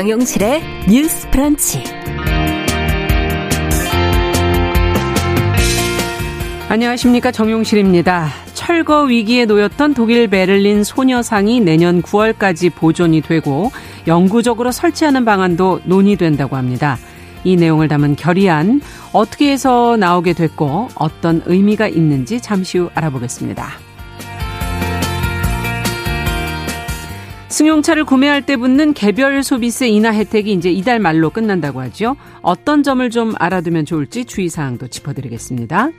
정용실의 뉴스 프런치. 안녕하십니까. 정용실입니다. 철거 위기에 놓였던 독일 베를린 소녀상이 내년 9월까지 보존이 되고 영구적으로 설치하는 방안도 논의된다고 합니다. 이 내용을 담은 결의안 어떻게 해서 나오게 됐고 어떤 의미가 있는지 잠시 후 알아보겠습니다. 승용차를 구매할 때 붙는 개별 소비세 인하 혜택이 이제 이달 말로 끝난다고 하죠. 어떤 점을 좀 알아두면 좋을지 주의사항도 짚어드리겠습니다.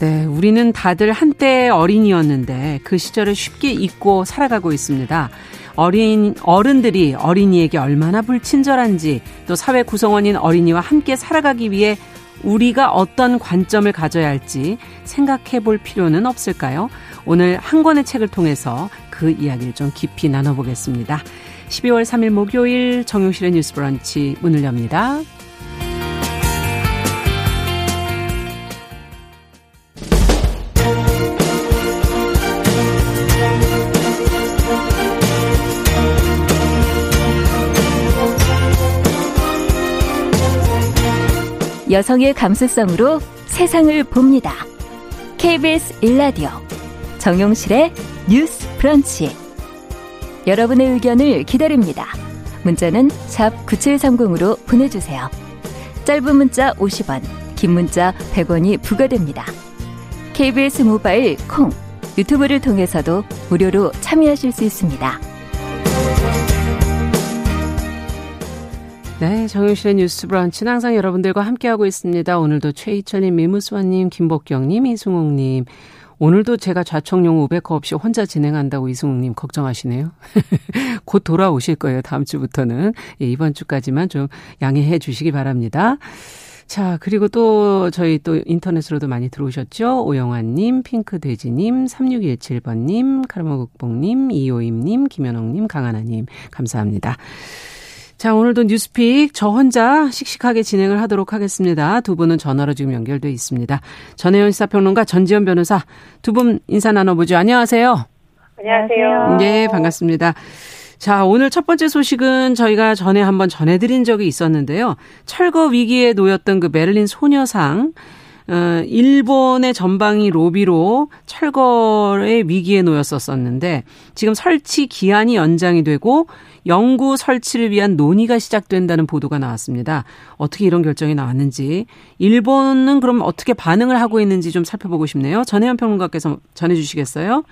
네, 우리는 다들 한때 어린이였는데 그 시절을 쉽게 잊고 살아가고 있습니다. 어린 어른들이 어린이에게 얼마나 불친절한지 또 사회 구성원인 어린이와 함께 살아가기 위해 우리가 어떤 관점을 가져야 할지 생각해 볼 필요는 없을까요? 오늘 한 권의 책을 통해서 그 이야기를 좀 깊이 나눠보겠습니다. 12월 3일 목요일 정용실의 뉴스 브런치 문을 엽니다. 여성의 감수성으로 세상을 봅니다. KBS 일라디오 정용실의 뉴스 브런치. 여러분의 의견을 기다립니다. 문자는 9730으로 보내주세요. 짧은 문자 50원, 긴 문자 100원이 부과됩니다. KBS 모바일 콩, 유튜브를 통해서도 무료로 참여하실 수 있습니다. 네, 정용실의 뉴스 브런치는 항상 여러분들과 함께하고 있습니다. 오늘도 최희철님, 미무수아님, 김복경님, 이승욱님. 오늘도 제가 좌청용 우베커 없이 혼자 진행한다고 이승욱님 걱정하시네요. 곧 돌아오실 거예요. 다음 주부터는. 예, 이번 주까지만 좀 양해해 주시기 바랍니다. 자, 그리고 또 저희 또 인터넷으로도 많이 들어오셨죠? 오영환님, 핑크돼지님, 3617번님, 카르마국봉님, 이호임님, 김현옥님, 강하나님. 감사합니다. 자, 오늘도 뉴스픽 저 혼자 씩씩하게 진행을 하도록 하겠습니다. 두 분은 전화로 지금 연결돼 있습니다. 전혜연 시사평론가 전지현 변호사 두 분 인사 나눠보죠. 안녕하세요. 안녕하세요. 네, 반갑습니다. 자, 오늘 첫 번째 소식은 저희가 전에 한번 전해드린 적이 있었는데요. 철거 위기에 놓였던 그 베를린 소녀상, 어, 일본의 전방위 로비로 철거의 위기에 놓였었었는데, 지금 설치 기한이 연장이 되고, 영구 설치를 위한 논의가 시작된다는 보도가 나왔습니다. 어떻게 이런 결정이 나왔는지 일본은 그럼 어떻게 반응을 하고 있는지 좀 살펴보고 싶네요. 전혜연 평론가께서 전해주시겠어요?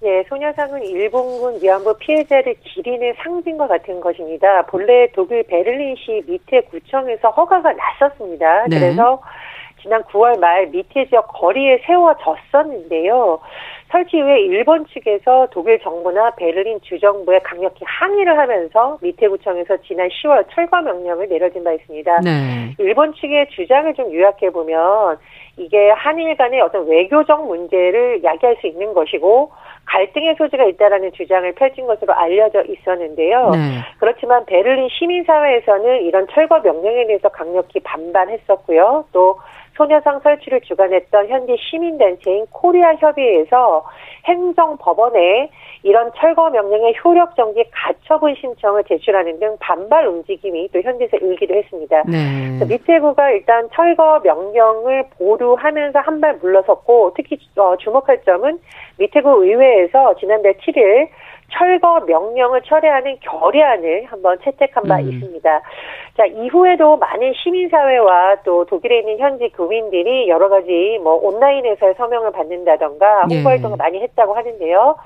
네, 소녀상은 일본군 위안부 피해자를 기리는 상징과 같은 것입니다. 본래 독일 베를린시 밑에 구청에서 허가가 났었습니다. 네. 그래서 지난 9월 말 밑에 지역 거리에 세워졌었는데요. 설치 후에 일본 측에서 독일 정부나 베를린 주정부에 강력히 항의를 하면서 미테구청에서 지난 10월 철거 명령을 내려진 바 있습니다. 네. 일본 측의 주장을 좀 요약해 보면 이게 한일 간의 어떤 외교적 문제를 야기할 수 있는 것이고 갈등의 소지가 있다라는 주장을 펼친 것으로 알려져 있었는데요. 네. 그렇지만 베를린 시민사회에서는 이런 철거 명령에 대해서 강력히 반발했었고요. 또 소녀상 설치를 주관했던 현지 시민단체인 코리아 협의회에서 행정법원에 이런 철거 명령의 효력 정지 가처분 신청을 제출하는 등 반발 움직임이 또 현지에서 일기도 했습니다. 네. 미테구가 일단 철거 명령을 보류하면서 한 발 물러섰고 특히 어, 주목할 점은 미테구 의회에서 지난달 7일 철거 명령을 철회하는 결의안을 한번 채택한 바 음. 있습니다. 자, 이후에도 많은 시민사회와 또 독일에 있는 현지 교민들이 여러 가지 뭐 온라인에서의 서명을 받는다던가 홍보 예. 활동을 예. 많이 했다고 하는데요.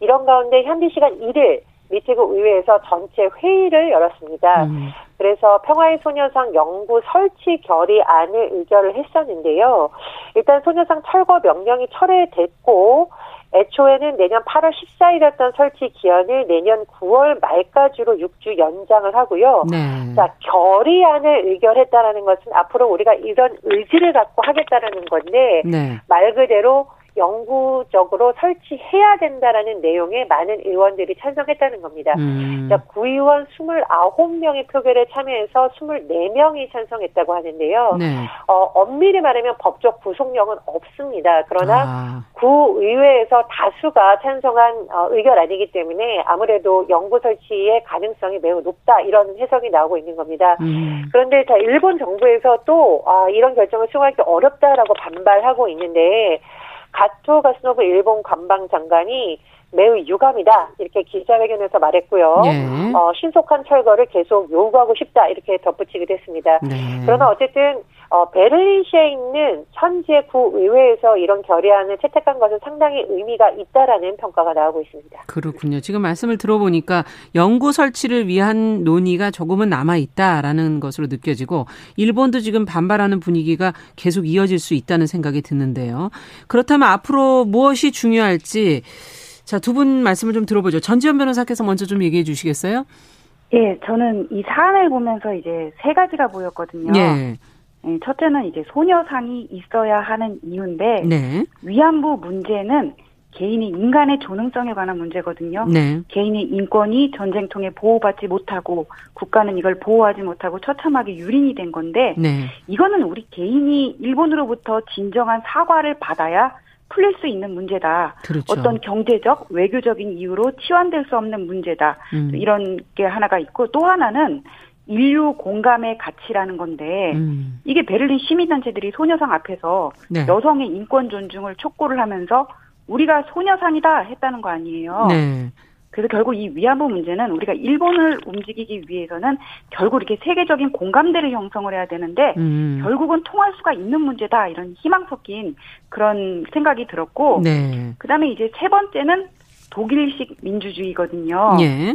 이런 가운데 현지 시간 1일 미티구 의회에서 전체 회의를 열었습니다. 음. 그래서 평화의 소녀상 영구 설치 결의안을 의결을 했었는데요. 일단 소녀상 철거 명령이 철회됐고 애초에는 내년 8월 14일이었던 설치 기한을 내년 9월 말까지로 6주 연장을 하고요. 네. 자, 결의안을 의결했다라는 것은 앞으로 우리가 이런 의지를 갖고 하겠다라는 건데 네. 말 그대로 영구적으로 설치해야 된다라는 내용에 많은 의원들이 찬성했다는 겁니다. 음. 그러니까 구의원 29명의 표결에 참여해서 24명이 찬성했다고 하는데요. 네. 어, 엄밀히 말하면 법적 구속력은 없습니다. 그러나 아. 구의회에서 다수가 찬성한 어, 의결 아니기 때문에 아무래도 영구 설치의 가능성이 매우 높다 이런 해석이 나오고 있는 겁니다. 음. 그런데 자 일본 정부에서 또 아, 이런 결정을 수용하기 어렵다라고 반발하고 있는데 가토 가스노브 일본 관방 장관이 매우 유감이다 이렇게 기자회견에서 말했고요. 네. 어, 신속한 철거를 계속 요구하고 싶다 이렇게 덧붙이기도 했습니다. 네. 그러나 어쨌든 어, 베를린시에 있는 현재 구의회에서 이런 결의안을 채택한 것은 상당히 의미가 있다라는 평가가 나오고 있습니다. 그렇군요. 지금 말씀을 들어보니까 연구 설치를 위한 논의가 조금은 남아 있다라는 것으로 느껴지고 일본도 지금 반발하는 분위기가 계속 이어질 수 있다는 생각이 드는데요. 그렇다면 앞으로 무엇이 중요할지 자, 두 분 말씀을 좀 들어보죠. 전지현 변호사께서 먼저 좀 얘기해 주시겠어요? 예, 저는 이 사안을 보면서 이제 세 가지가 보였거든요. 예. 예 첫째는 이제 소녀상이 있어야 하는 이유인데 네. 위안부 문제는 개인의 인간의 존엄성에 관한 문제거든요. 네. 개인의 인권이 전쟁통에 보호받지 못하고 국가는 이걸 보호하지 못하고 처참하게 유린이 된 건데 네. 이거는 우리 개인이 일본으로부터 진정한 사과를 받아야 풀릴 수 있는 문제다. 그렇죠. 어떤 경제적, 외교적인 이유로 치환될 수 없는 문제다. 음. 이런 게 하나가 있고 또 하나는 인류 공감의 가치라는 건데 음. 이게 베를린 시민단체들이 소녀상 앞에서 네. 여성의 인권 존중을 촉구를 하면서 우리가 소녀상이다 했다는 거 아니에요. 네. 그래서 결국 이 위안부 문제는 우리가 일본을 움직이기 위해서는 결국 이렇게 세계적인 공감대를 형성을 해야 되는데 음. 결국은 통할 수가 있는 문제다 이런 희망 섞인 그런 생각이 들었고 네. 그다음에 이제 세 번째는 독일식 민주주의거든요. 예.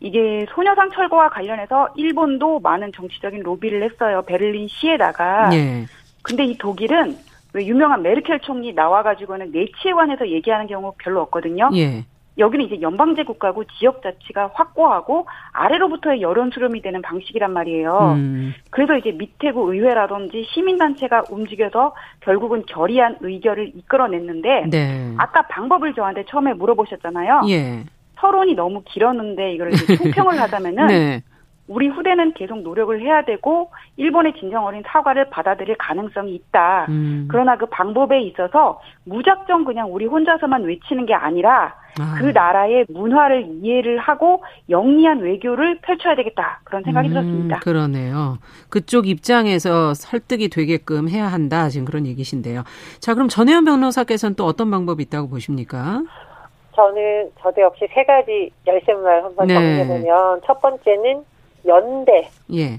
이게 소녀상 철거와 관련해서 일본도 많은 정치적인 로비를 했어요. 베를린 시에다가. 예. 근데 이 독일은 왜 유명한 메르켈 총리 나와가지고는 내치에 관해서 얘기하는 경우 별로 없거든요. 예. 여기는 이제 연방제 국가고 지역 자치가 확고하고 아래로부터의 여론 수렴이 되는 방식이란 말이에요. 음. 그래서 이제 밑에구 의회라든지 시민단체가 움직여서 결국은 결의안 의결을 이끌어냈는데 네. 아까 방법을 저한테 처음에 물어보셨잖아요. 예. 서론이 너무 길었는데 이걸 총평을 하자면은 네. 우리 후대는 계속 노력을 해야 되고 일본의 진정 어린 사과를 받아들일 가능성이 있다. 음. 그러나 그 방법에 있어서 무작정 그냥 우리 혼자서만 외치는 게 아니라 아. 그 나라의 문화를 이해를 하고 영리한 외교를 펼쳐야 되겠다. 그런 생각이 음, 들었습니다. 그러네요. 그쪽 입장에서 설득이 되게끔 해야 한다. 지금 그런 얘기신데요. 자, 그럼 전혜연 변호사께서는 또 어떤 방법이 있다고 보십니까? 저는 저도 역시 세 가지 열쇠 말 한번 네. 정리해보면 첫 번째는 연대. 예.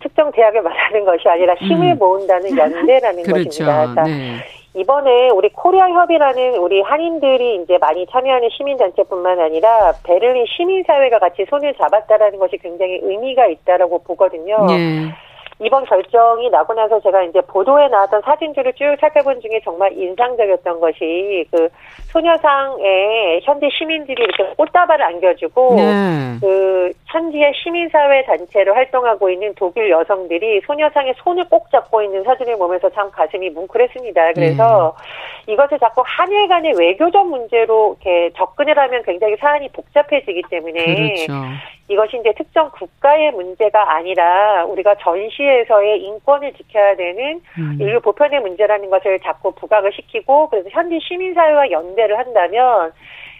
특정 대학을 말하는 것이 아니라 힘을 음. 모은다는 연대라는 그렇죠. 것입니다. 네. 이번에 우리 코리아 협의라는 우리 한인들이 이제 많이 참여하는 시민단체뿐만 아니라 베를린 시민사회가 같이 손을 잡았다라는 것이 굉장히 의미가 있다라고 보거든요. 네. 이번 결정이 나고 나서 제가 이제 보도에 나왔던 사진들을 쭉 살펴본 중에 정말 인상적이었던 것이 그 소녀상에 현지 시민들이 이렇게 꽃다발을 안겨주고 네. 그 현지의 시민사회 단체로 활동하고 있는 독일 여성들이 소녀상에 손을 꼭 잡고 있는 사진을 보면서 참 가슴이 뭉클했습니다. 그래서 네. 이것을 자꾸 한일 간의 외교적 문제로 이렇게 접근을 하면 굉장히 사안이 복잡해지기 때문에 그렇죠. 이것이 이제 특정 국가의 문제가 아니라 우리가 전시에서의 인권을 지켜야 되는 음. 인류 보편의 문제라는 것을 자꾸 부각을 시키고 그래서 현지 시민사회와 연대를 한다면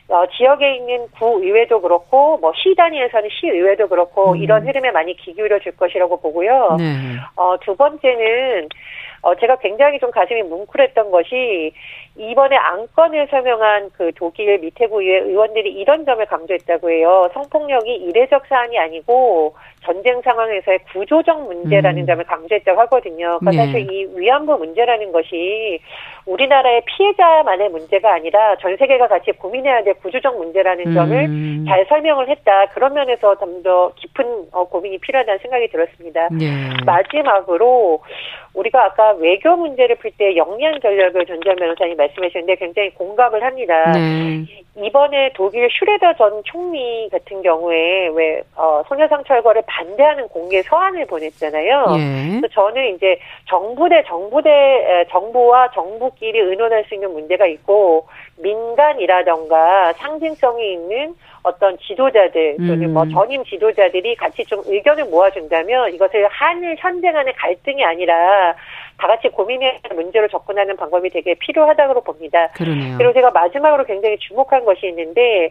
어, 지역에 있는 구의회도 그렇고 뭐 시 단위에서는 시의회도 그렇고 음. 이런 흐름에 많이 기울여 줄 것이라고 보고요. 네. 어, 두 번째는 어, 제가 굉장히 좀 가슴이 뭉클했던 것이 이번에 안건을 설명한 그 독일 미테구의 의원들이 이런 점을 강조했다고 해요. 성폭력이 이례적 사안이 아니고 전쟁 상황에서의 구조적 문제라는 음. 점을 강조했다고 하거든요. 그러니까 네. 사실 이 위안부 문제라는 것이 우리나라의 피해자만의 문제가 아니라 전 세계가 같이 고민해야 될 구조적 문제라는 음. 점을 잘 설명을 했다. 그런 면에서 좀 더 깊은 어, 고민이 필요하다는 생각이 들었습니다. 네. 마지막으로 우리가 아까 외교 문제를 풀때 영리한 전략을 전지현 변호사님 말씀하셨는데 굉장히 공감을 합니다. 네. 이번에 독일 슈레더 전 총리 같은 경우에 왜 어, 소녀상 철거를 반대하는 공개 서한을 보냈잖아요. 예. 그래서 저는 이제 정부 대 정부 대 정부와 정부끼리 의논할 수 있는 문제가 있고 민간이라던가 상징성이 있는 어떤 지도자들 또는 뭐 음. 뭐 전임 지도자들이 같이 좀 의견을 모아준다면 이것을 한일 현대 간의 갈등이 아니라 다 같이 고민해 문제로 접근하는 방법이 되게 필요하다고 봅니다. 그러네요. 그리고 제가 마지막으로 굉장히 주목한 것이 있는데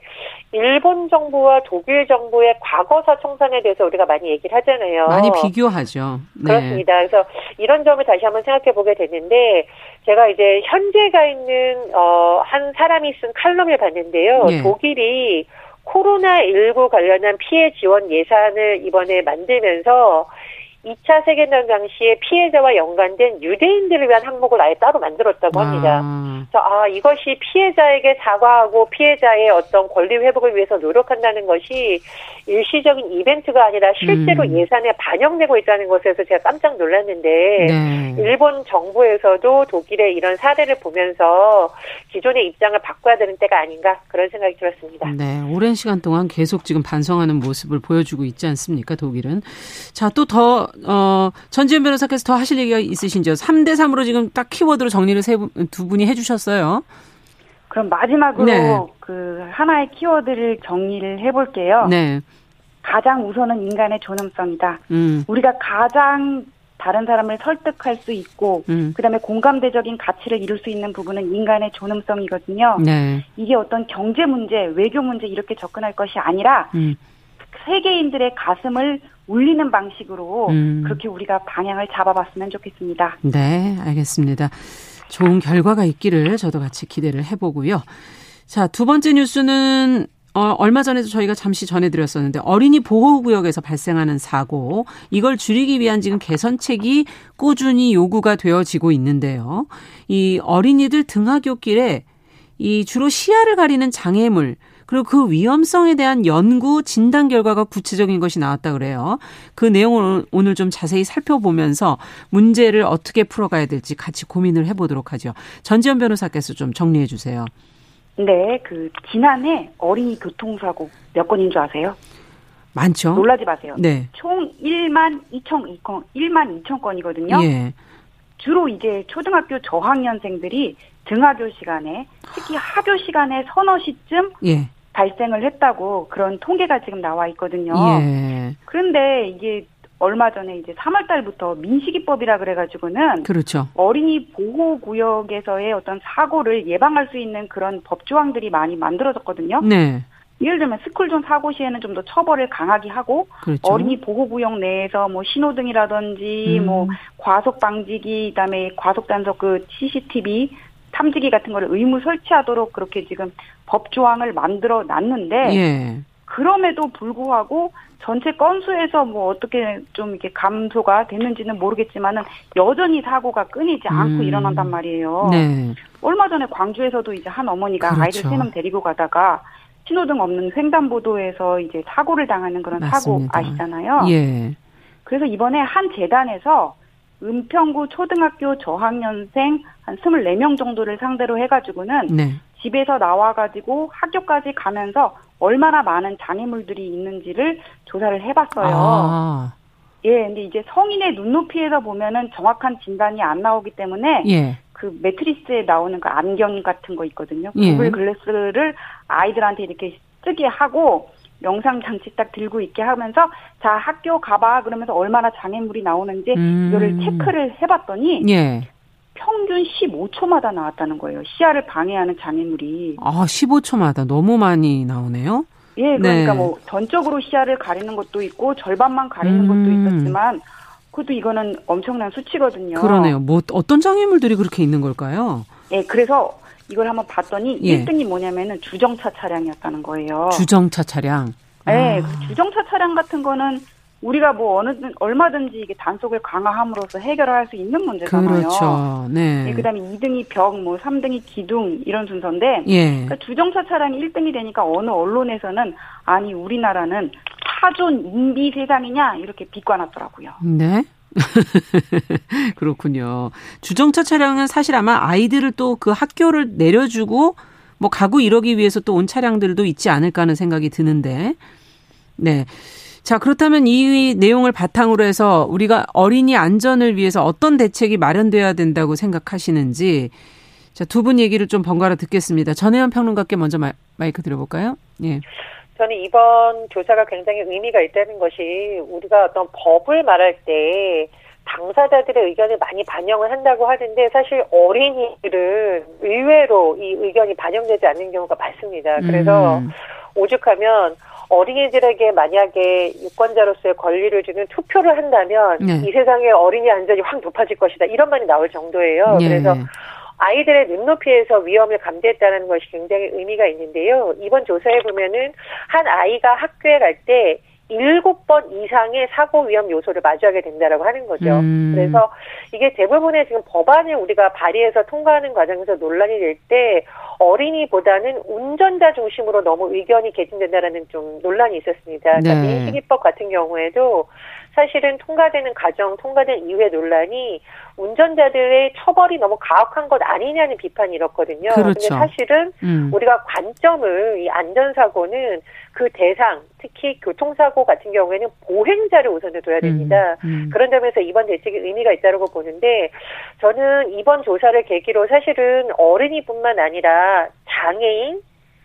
일본 정부와 독일 정부의 과거사 청산에 대해서 우리가 많이 얘기를 하잖아요. 많이 비교하죠. 네. 그렇습니다. 그래서 이런 점을 다시 한번 생각해 보게 됐는데 제가 이제 현재가 있는 어, 한 사람이 쓴 칼럼을 봤는데요. 예. 독일이 코로나19 관련한 피해 지원 예산을 이번에 만들면서 2차 세계대전 당시에 피해자와 연관된 유대인들을 위한 항목을 아예 따로 만들었다고 합니다. 아. 그래서 아 이것이 피해자에게 사과하고 피해자의 어떤 권리 회복을 위해서 노력한다는 것이 일시적인 이벤트가 아니라 실제로 음. 예산에 반영되고 있다는 것에서 제가 깜짝 놀랐는데 네. 일본 정부에서도 독일의 이런 사례를 보면서 기존의 입장을 바꿔야 되는 때가 아닌가 그런 생각이 들었습니다. 네, 오랜 시간 동안 계속 지금 반성하는 모습을 보여주고 있지 않습니까, 독일은? 자, 또 더 어, 전지현 변호사께서 더 하실 얘기가 있으신지요? 3대 3으로 지금 딱 키워드로 정리를 세, 두 분이 해 주셨어요. 그럼 마지막으로 네. 그 하나의 키워드를 정리를 해 볼게요. 네. 가장 우선은 인간의 존엄성이다. 음. 우리가 가장 다른 사람을 설득할 수 있고 음. 그다음에 공감대적인 가치를 이룰 수 있는 부분은 인간의 존엄성이거든요. 네. 이게 어떤 경제 문제, 외교 문제 이렇게 접근할 것이 아니라 음. 세계인들의 가슴을 울리는 방식으로 음. 그렇게 우리가 방향을 잡아봤으면 좋겠습니다. 네, 알겠습니다. 좋은 결과가 있기를 저도 같이 기대를 해보고요. 자, 두 번째 뉴스는 어, 얼마 전에도 저희가 잠시 전해드렸었는데 어린이 보호구역에서 발생하는 사고 이걸 줄이기 위한 지금 개선책이 꾸준히 요구가 되어지고 있는데요. 이 어린이들 등하굣길에 이 주로 시야를 가리는 장애물 그리고 그 위험성에 대한 연구 진단 결과가 구체적인 것이 나왔다 그래요. 그 내용을 오늘 좀 자세히 살펴보면서 문제를 어떻게 풀어가야 될지 같이 고민을 해보도록 하죠. 전지현 변호사께서 좀 정리해 주세요. 네, 그 지난해 어린이 교통사고 몇 건인 줄 아세요? 많죠. 놀라지 마세요. 네. 총 1만 2천 1만 2천 건이거든요. 예. 주로 이제 초등학교 저학년생들이 등하교 시간에 특히 하교 시간에 서너 시쯤 예. 발생을 했다고 그런 통계가 지금 나와 있거든요. 예. 그런데 이게 얼마 전에 이제 3월 달부터 민식이법이라 그래가지고는 그렇죠. 어린이 보호 구역에서의 어떤 사고를 예방할 수 있는 그런 법 조항들이 많이 만들어졌거든요. 네. 예를 들면 스쿨존 사고 시에는 좀 더 처벌을 강하게 하고 그렇죠. 어린이 보호 구역 내에서 뭐 신호등이라든지 음. 뭐 과속 방지기 그다음에 과속 단속 그 CCTV 탐지기 같은 거를 의무 설치하도록 그렇게 지금 법 조항을 만들어 놨는데 예. 그럼에도 불구하고 전체 건수에서 뭐 어떻게 좀 이렇게 감소가 됐는지는 모르겠지만은 여전히 사고가 끊이지 않고 음. 일어난단 말이에요. 네. 얼마 전에 광주에서도 이제 한 어머니가 그렇죠. 아이들 세 명 데리고 가다가 신호등 없는 횡단보도에서 이제 사고를 당하는 그런 맞습니다. 사고 아시잖아요. 예. 그래서 이번에 한 재단에서 은평구 초등학교 저학년생 한 24명 정도를 상대로 해가지고는 네. 집에서 나와가지고 학교까지 가면서 얼마나 많은 장애물들이 있는지를 조사를 해봤어요. 아. 예, 근데 이제 성인의 눈높이에서 보면은 정확한 진단이 안 나오기 때문에 예. 그 매트리스에 나오는 그 안경 같은 거 있거든요. 예. 구글 글래스를 아이들한테 이렇게 쓰게 하고 영상 장치 딱 들고 있게 하면서 자 학교 가봐 그러면서 얼마나 장애물이 나오는지 음. 이거를 체크를 해봤더니 예. 평균 15초마다 나왔다는 거예요. 시야를 방해하는 장애물이. 아 15초마다 너무 많이 나오네요. 예, 그러니까 네. 뭐 전적으로 시야를 가리는 것도 있고 절반만 가리는 음. 것도 있었지만 그것도 이거는 엄청난 수치거든요. 그러네요. 뭐 어떤 장애물들이 그렇게 있는 걸까요? 예, 그래서 이걸 한번 봤더니 예. 1등이 뭐냐면은 주정차 차량이었다는 거예요. 주정차 차량. 네, 아. 그 주정차 차량 같은 거는 우리가 뭐 어느 얼마든지 이게 단속을 강화함으로써 해결할 수 있는 문제잖아요. 그렇죠. 네. 네 그다음에 2등이 벽, 뭐 3등이 기둥 이런 순서인데 예. 그러니까 주정차 차량이 1등이 되니까 어느 언론에서는 아니 우리나라는 타존 인비 세상이냐 이렇게 비관하더라고요. 네. 그렇군요. 주정차 차량은 사실 아마 아이들을 또 그 학교를 내려주고 뭐 가고 이러기 위해서 또 온 차량들도 있지 않을까 하는 생각이 드는데. 네. 자, 그렇다면 이 내용을 바탕으로 해서 우리가 어린이 안전을 위해서 어떤 대책이 마련돼야 된다고 생각하시는지 자, 두 분 얘기를 좀 번갈아 듣겠습니다. 전혜연 평론가께 먼저 마, 마이크 드려볼까요? 예. 저는 이번 조사가 굉장히 의미가 있다는 것이 우리가 어떤 법을 말할 때 당사자들의 의견을 많이 반영을 한다고 하는데 사실 어린이들은 의외로 이 의견이 반영되지 않는 경우가 많습니다. 그래서 음. 오죽하면 어린이들에게 만약에 유권자로서의 권리를 주는 투표를 한다면 네. 이 세상에 어린이 안전이 확 높아질 것이다. 이런 말이 나올 정도예요. 네. 그래서 아이들의 눈높이에서 위험을 감지했다는 것이 굉장히 의미가 있는데요. 이번 조사에 보면은 한 아이가 학교에 갈때 일곱 번 이상의 사고 위험 요소를 마주하게 된다라고 하는 거죠. 음. 그래서 이게 대부분의 지금 법안을 우리가 발의해서 통과하는 과정에서 논란이 될 때 어린이보다는 운전자 중심으로 너무 의견이 개진된다라는 좀 논란이 있었습니다. 그러니까 네. 민식이법 같은 경우에도 사실은 통과되는 과정, 통과된 이후의 논란이 운전자들의 처벌이 너무 가혹한 것 아니냐는 비판이. 그런데 그렇죠. 사실은 음. 우리가 관점을 이 안전사고는 그 대상, 특히 교통사고 같은 경우에는 보행자를 우선에 둬야 됩니다. 음. 음. 그런 점에서 이번 대책이 의미가 있다고 보는데 저는 이번 조사를 계기로 사실은 어린이뿐만 아니라 장애인,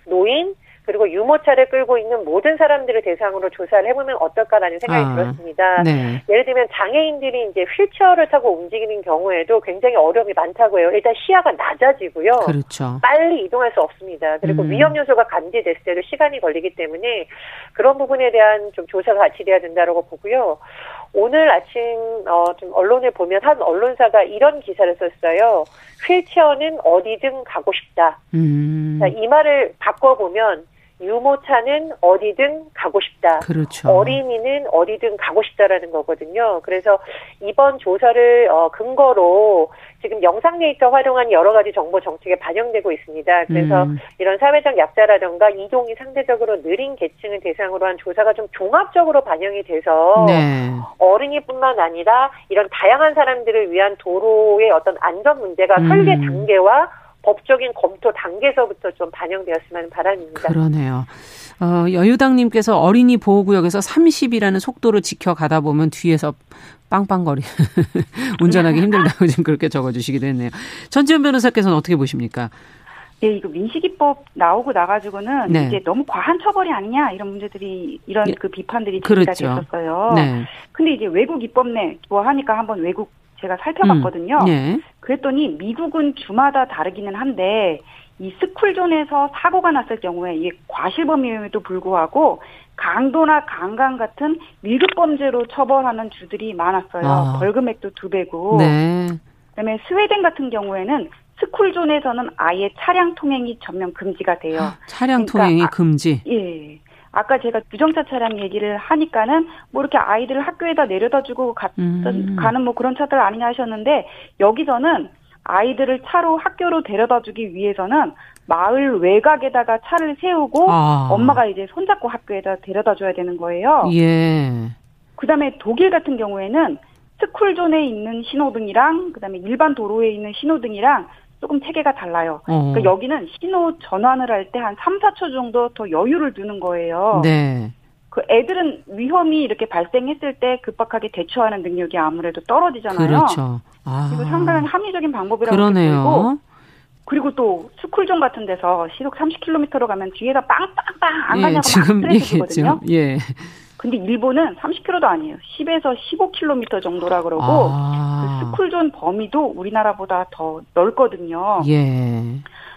노인, 그리고 유모차를 끌고 있는 모든 사람들을 대상으로 조사를 해보면 어떨까라는 생각이 아, 들었습니다. 네. 예를 들면 장애인들이 이제 휠체어를 타고 움직이는 경우에도 굉장히 어려움이 많다고 해요. 일단 시야가 낮아지고요. 그렇죠. 빨리 이동할 수 없습니다. 그리고 음. 위험 요소가 감지됐을 때도 시간이 걸리기 때문에 그런 부분에 대한 좀 조사가 같이 돼야 된다고 보고요. 오늘 아침 어, 좀 언론을 보면 한 언론사가 이런 기사를 썼어요. 휠체어는 어디든 가고 싶다. 음. 자, 이 말을 바꿔보면 유모차는 어디든 가고 싶다. 그렇죠. 어린이는 어디든 가고 싶다라는 거거든요. 그래서 이번 조사를 어, 근거로 지금 영상 데이터 활용한 여러 가지 정보 정책에 반영되고 있습니다. 그래서 음. 이런 사회적 약자라든가 이동이 상대적으로 느린 계층을 대상으로 한 조사가 좀 종합적으로 반영이 돼서 네. 어린이뿐만 아니라 이런 다양한 사람들을 위한 도로의 어떤 안전 문제가 음. 설계 단계와 법적인 검토 단계에서부터 좀 반영되었으면 하는 바람입니다. 그러네요. 어, 여유당님께서 어린이 보호구역에서 30이라는 속도를 지켜가다 보면 뒤에서 빵빵거리 운전하기 힘들다고 지금 그렇게 적어주시기도 했네요. 전지현 변호사께서는 어떻게 보십니까? 네, 이거 민식이법 나오고 나가지고는 네. 이제 너무 과한 처벌이 아니냐 이런 문제들이 이런 예. 그 비판들이 제기가 그렇죠. 됐었어요. 네. 근데 이제 외국 입법 내뭐 하니까 한번 외국 제가 살펴봤거든요. 음. 네. 그랬더니 미국은 주마다 다르기는 한데 이 스쿨존에서 사고가 났을 경우에 이게 과실범임에도 불구하고 강도나 강간 같은 밀급 범죄로 처벌하는 주들이 많았어요. 아. 벌금액도 두 배고. 네. 그다음에 스웨덴 같은 경우에는 스쿨존에서는 아예 차량 통행이 전면 금지가 돼요. 차량 그러니까 통행이 아, 금지. 예. 아까 제가 주정차 차량 얘기를 하니까는 뭐 이렇게 아이들을 학교에다 내려다 주고 갔던, 음. 가는 뭐 그런 차들 아니냐 하셨는데 여기서는 아이들을 차로 학교로 데려다 주기 위해서는 마을 외곽에다가 차를 세우고 아. 엄마가 이제 손잡고 학교에다 데려다 줘야 되는 거예요. 예. 그다음에 독일 같은 경우에는 스쿨존에 있는 신호등이랑 그다음에 일반 도로에 있는 신호등이랑 조금 체계가 달라요. 어. 그러니까 여기는 신호 전환을 할 때 한 3, 4초 정도 더 여유를 두는 거예요. 네. 그 애들은 위험이 이렇게 발생했을 때 급박하게 대처하는 능력이 아무래도 떨어지잖아요. 그렇죠. 아. 그리고 상당히 합리적인 방법이라고 그러네요. 그리고 또 스쿨존 같은 데서 시속 30km로 가면 뒤에서 빵빵빵 안 예, 가냐고 지금 막 얘기했죠. 예. 근데 일본은 30km도 아니에요. 10에서 15km 정도라 그러고 아. 그 스쿨존 범위도 우리나라보다 더 넓거든요. 예.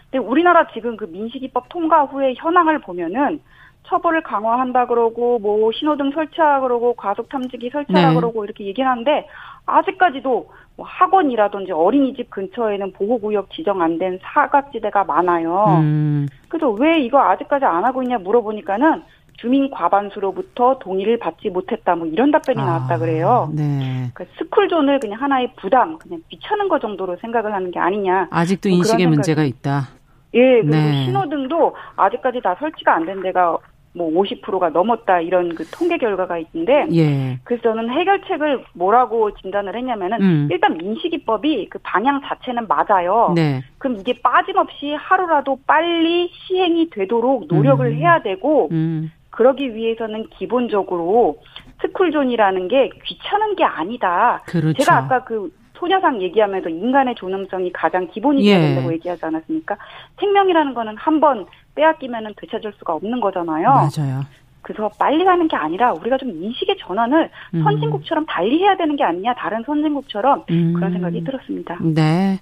근데 우리나라 지금 그 민식이법 통과 후에 현황을 보면은 처벌을 강화한다 그러고 뭐 신호등 설치하 그러고 과속 탐지기 설치하라 네. 그러고 이렇게 얘기를 하는데 아직까지도 뭐 학원이라든지 어린이집 근처에는 보호구역 지정 안 된 사각지대가 많아요. 음. 그래서 왜 이거 아직까지 안 하고 있냐 물어보니까는 주민 과반수로부터 동의를 받지 못했다 뭐 이런 답변이 아, 나왔다 그래요. 네. 그러니까 스쿨존을 그냥 하나의 부담, 그냥 비차는 것 정도로 생각을 하는 게 아니냐. 아직도 뭐 인식의 문제가 있다. 예, 그리고 네. 신호등도 아직까지 다 설치가 안 된 데가 뭐 50%가 넘었다 이런 그 통계 결과가 있는데 예. 그래서 저는 해결책을 뭐라고 진단을 했냐면은 음. 일단 민식이법이 그 방향 자체는 맞아요. 네. 그럼 이게 빠짐없이 하루라도 빨리 시행이 되도록 노력을 음. 해야 되고 음. 그러기 위해서는 기본적으로 스쿨존이라는 게 귀찮은 게 아니다. 그렇죠. 제가 아까 그 소녀상 얘기하면서 인간의 존엄성이 가장 기본이 돼야 예. 된다고 얘기하지 않았습니까? 생명이라는 거는 한 번 빼앗기면은 되찾을 수가 없는 거잖아요. 맞아요. 그래서 빨리 가는 게 아니라 우리가 좀 인식의 전환을 음. 선진국처럼 달리 해야 되는 게 아니냐 다른 선진국처럼 음. 그런 생각이 들었습니다. 네.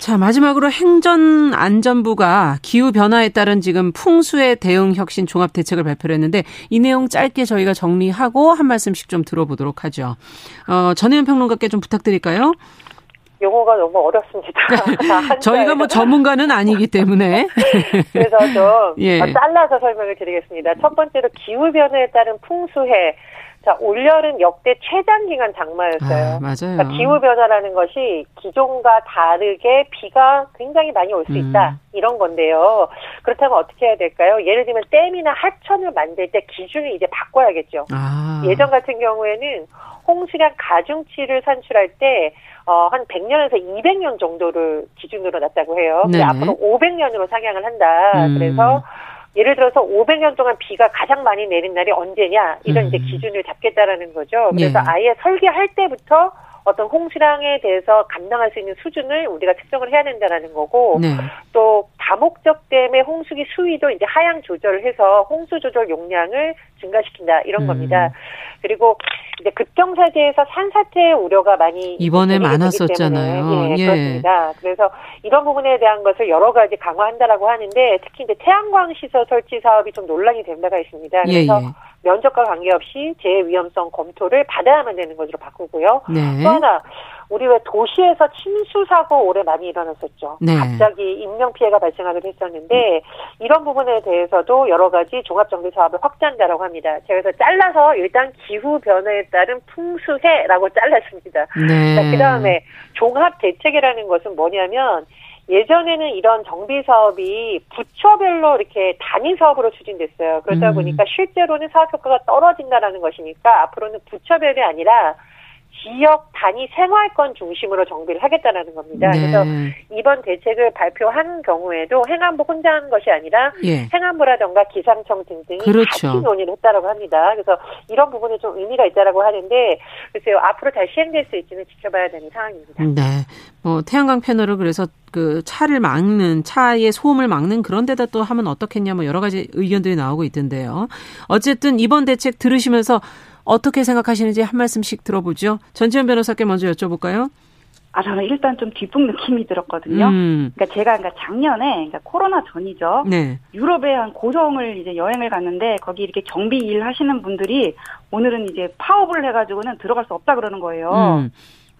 자, 마지막으로 행전안전부가 기후변화에 따른 지금 풍수의 대응 혁신 종합 대책을 발표를 했는데 이 내용 짧게 저희가 정리하고 한 말씀씩 좀 들어보도록 하죠. 어, 전혜연 평론가께 좀 부탁드릴까요? 용어가 너무 어렵습니다. 저희가 뭐 전문가는 아니기 때문에. 그래서 좀 예. 잘라서 설명을 드리겠습니다. 첫 번째로 기후변화에 따른 풍수해, 자, 올여름 역대 최장기간 장마였어요. 아, 맞아요. 그러니까 기후변화라는 것이 기존과 다르게 비가 굉장히 많이 올수 음. 있다. 음. 이런 건데요. 그렇다면 어떻게 해야 될까요? 예를 들면 댐이나 하천을 만들 때 기준을 이제 바꿔야겠죠. 아. 예전 같은 경우에는 홍수량 가중치를 산출할 때, 어, 한 100년에서 200년 정도를 기준으로 놨다고 해요. 앞으로 500년으로 상향을 한다. 음. 그래서 예를 들어서 500년 동안 비가 가장 많이 내린 날이 언제냐 이런 음. 이제 기준을 잡겠다라는 거죠. 그래서 네. 아예 설계할 때부터 어떤 홍수량에 대해서 감당할 수 있는 수준을 우리가 측정을 해야 된다라는 거고 네. 또 다목적 댐의 홍수기 수위도 이제 하향 조절을 해서 홍수 조절 용량을 증가시킨다 이런 음. 겁니다. 그리고 이제 급경사지에서 산사태 우려가 많이 이번에 많았었잖아요. 예, 예, 그렇습니다. 그래서 이런 부분에 대한 것을 여러 가지 강화한다라고 하는데 특히 이제 태양광 시설 설치 사업이 좀 논란이 된 바가 있습니다. 예, 그래서 예, 예. 면적과 관계없이 재위험성 검토를 받아야만 되는 것으로 바꾸고요. 네. 또 하나 우리 왜 도시에서 침수 사고 올해 많이 일어났었죠. 네. 갑자기 인명 피해가 발생하기도 했었는데 이런 부분에 대해서도 여러 가지 종합 정비 사업을 확장한다라고 합니다. 제가 그래서 잘라서 일단 기후 변화에 따른 풍수해라고 잘랐습니다. 네. 그 다음에 종합 대책이라는 것은 뭐냐면 예전에는 이런 정비 사업이 부처별로 이렇게 단위 사업으로 추진됐어요. 그러다 음. 보니까 실제로는 사업 효과가 떨어진다라는 것이니까 앞으로는 부처별이 아니라 지역 단위 생활권 중심으로 정비를 하겠다는 겁니다. 네. 그래서 이번 대책을 발표한 경우에도 행안부 혼자 한 것이 아니라 예. 행안부라던가 기상청 등등이 그렇죠. 같이 논의를 했다고 합니다. 그래서 이런 부분에 좀 의미가 있다라고 하는데 글쎄요 앞으로 잘 시행될 수 있지는 지켜봐야 되는 상황입니다. 네, 뭐 태양광 패널을 그래서 그 차를 막는 차의 소음을 막는 그런 데다 또 하면 어떻겠냐 뭐 여러 가지 의견들이 나오고 있던데요. 어쨌든 이번 대책 들으시면서 어떻게 생각하시는지 한 말씀씩 들어보죠. 전지현 변호사께 먼저 여쭤볼까요? 아, 저는 일단 좀 뒷북 느낌이 들었거든요. 음. 그러니까 제가 그러니까 작년에 그러니까 코로나 전이죠. 네. 유럽에 한 고성을 이제 여행을 갔는데 거기 이렇게 경비 일 하시는 분들이 오늘은 이제 파업을 해가지고는 들어갈 수 없다 그러는 거예요. 음.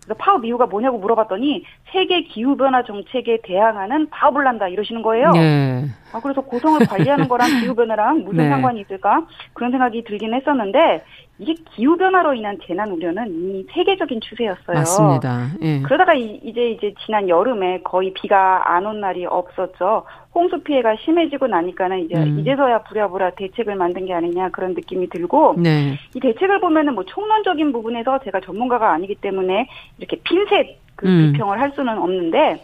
그래서 파업 이유가 뭐냐고 물어봤더니 세계 기후 변화 정책에 대항하는 파업을 한다 이러시는 거예요. 네. 아 그래서 고성을 관리하는 거랑 기후 변화랑 무슨 네. 상관이 있을까 그런 생각이 들긴 했었는데 이게 기후 변화로 인한 재난 우려는 이미 세계적인 추세였어요. 맞습니다. 예. 그러다가 이, 제 이제 지난 여름에 거의 비가 안 온 날이 없었죠. 홍수 피해가 심해지고 나니까는 이제 음. 이제서야 부랴부랴 대책을 만든 게 아니냐 그런 느낌이 들고 네. 이 대책을 보면은 뭐 총론적인 부분에서 제가 전문가가 아니기 때문에 이렇게 핀셋 그 음. 비평을 할 수는 없는데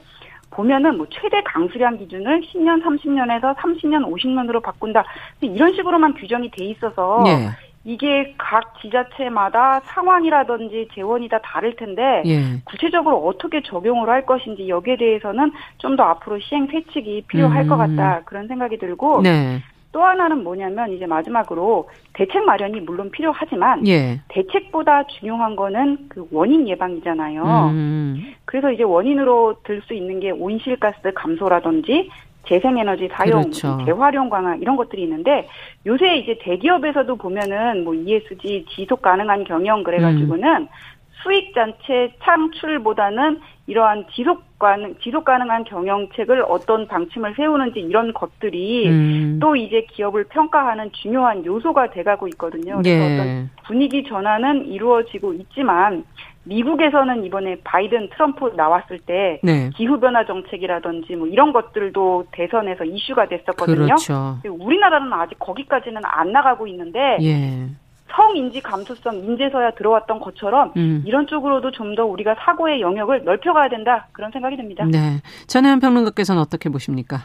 보면은 뭐 최대 강수량 기준을 10년, 30년에서 30년, 50년으로 바꾼다. 이런 식으로만 규정이 돼 있어서 네. 이게 각 지자체마다 상황이라든지 재원이 다 다를 텐데 예. 구체적으로 어떻게 적용을 할 것인지 여기에 대해서는 좀 더 앞으로 시행 세칙이 필요할 음. 것 같다 그런 생각이 들고 네. 또 하나는 뭐냐면 이제 마지막으로 대책 마련이 물론 필요하지만 예. 대책보다 중요한 거는 그 원인 예방이잖아요. 음. 그래서 이제 원인으로 들 수 있는 게 온실가스 감소라든지 재생에너지 사용, 그렇죠. 재활용 강화 이런 것들이 있는데 요새 이제 대기업에서도 보면은 뭐 ESG 지속 가능한 경영 그래가지고는 음. 수익 전체 창출보다는 이러한 지속 가능 지속 가능한 경영책을 어떤 방침을 세우는지 이런 것들이 음. 또 이제 기업을 평가하는 중요한 요소가 돼가고 있거든요. 그래서 예. 어떤 분위기 전환은 이루어지고 있지만 미국에서는 이번에 바이든 트럼프 나왔을 때 네. 기후 변화 정책이라든지 뭐 이런 것들도 대선에서 이슈가 됐었거든요. 그렇죠. 우리나라는 아직 거기까지는 안 나가고 있는데 예. 성인지 감수성 인재서야 들어왔던 것처럼 음. 이런 쪽으로도 좀 더 우리가 사고의 영역을 넓혀가야 된다 그런 생각이 듭니다. 네, 전혜연 평론가께서는 어떻게 보십니까?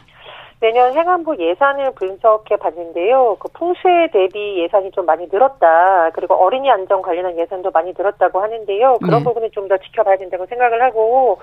내년 행안부 예산을 분석해 봤는데요. 그 풍수에 대비 예산이 좀 많이 늘었다. 그리고 어린이 안전 관련한 예산도 많이 늘었다고 하는데요. 그런 네. 부분은 좀더 지켜봐야 된다고 생각을 하고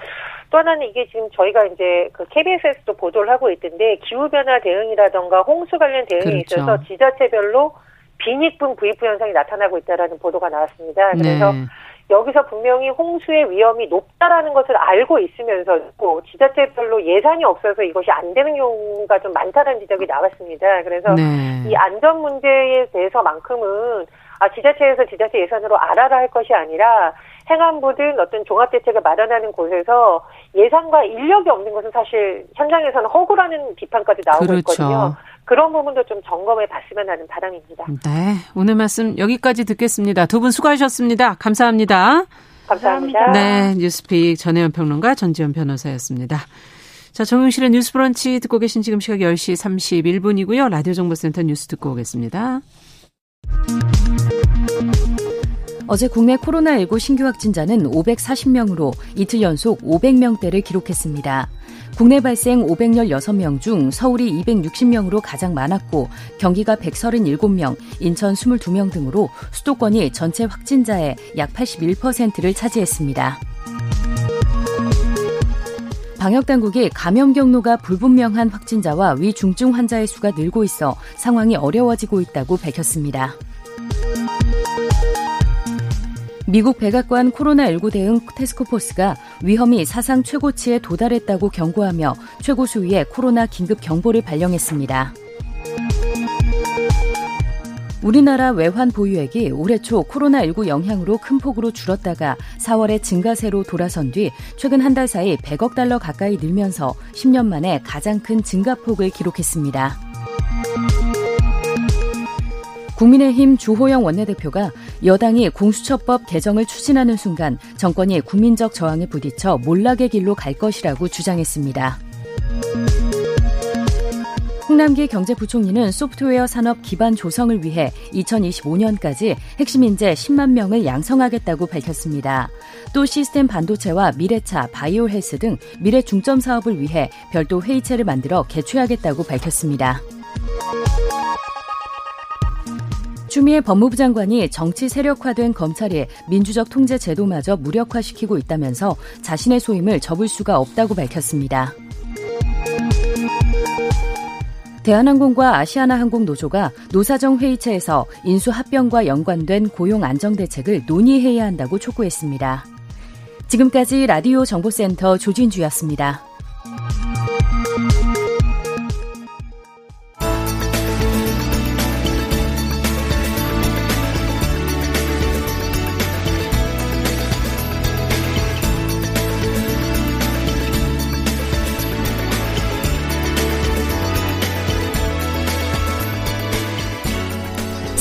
또 하나는 이게 지금 저희가 이제 그 KBS에서도 보도를 하고 있던데 기후변화 대응이라던가 홍수 관련 대응에 그렇죠. 있어서 지자체별로 빈익분 부익부 현상이 나타나고 있다라는 보도가 나왔습니다. 그래서 네. 여기서 분명히 홍수의 위험이 높다라는 것을 알고 있으면서도 지자체별로 예산이 없어서 이것이 안 되는 경우가 좀 많다는 지적이 나왔습니다. 그래서 네. 이 안전 문제에 대해서만큼은 아 지자체에서 지자체 예산으로 알아라 할 것이 아니라 행안부든 어떤 종합대책을 마련하는 곳에서 예산과 인력이 없는 것은 사실 현장에서는 허구라는 비판까지 나오고 그렇죠. 있거든요. 그런 부분도 좀 점검해 봤으면 하는 바람입니다. 네. 오늘 말씀 여기까지 듣겠습니다. 두 분 수고하셨습니다. 감사합니다. 감사합니다. 네. 뉴스픽 전혜연 평론가 전지현 변호사였습니다. 자, 정용실의 뉴스 브런치 듣고 계신 지금 시각 10시 31분이고요. 라디오 정보센터 뉴스 듣고 오겠습니다. 어제 국내 코로나19 신규 확진자는 540명으로 이틀 연속 500명대를 기록했습니다. 국내 발생 516명 중 서울이 260명으로 가장 많았고 경기가 137명, 인천 22명 등으로 수도권이 전체 확진자의 약 81%를 차지했습니다. 방역당국이 감염 경로가 불분명한 확진자와 위중증 환자의 수가 늘고 있어 상황이 어려워지고 있다고 밝혔습니다. 미국 백악관 코로나19 대응 테스크포스가 위험이 사상 최고치에 도달했다고 경고하며 최고 수위의 코로나 긴급 경보를 발령했습니다. 우리나라 외환 보유액이 올해 초 코로나19 영향으로 큰 폭으로 줄었다가 4월에 증가세로 돌아선 뒤 최근 한 달 사이 100억 달러 가까이 늘면서 10년 만에 가장 큰 증가폭을 기록했습니다. 국민의힘 주호영 원내대표가 여당이 공수처법 개정을 추진하는 순간 정권이 국민적 저항에 부딪혀 몰락의 길로 갈 것이라고 주장했습니다. 홍남기 경제부총리는 소프트웨어 산업 기반 조성을 위해 2025년까지 핵심 인재 10만 명을 양성하겠다고 밝혔습니다. 또 시스템 반도체와 미래차, 바이오 헬스 등 미래 중점 사업을 위해 별도 회의체를 만들어 개최하겠다고 밝혔습니다. 추미애 법무부 장관이 정치 세력화된 검찰이 민주적 통제 제도마저 무력화시키고 있다면서 자신의 소임을 접을 수가 없다고 밝혔습니다. 대한항공과 아시아나항공 노조가 노사정 회의체에서 인수 합병과 연관된 고용 안정 대책을 논의해야 한다고 촉구했습니다. 지금까지 라디오 정보센터 조진주였습니다.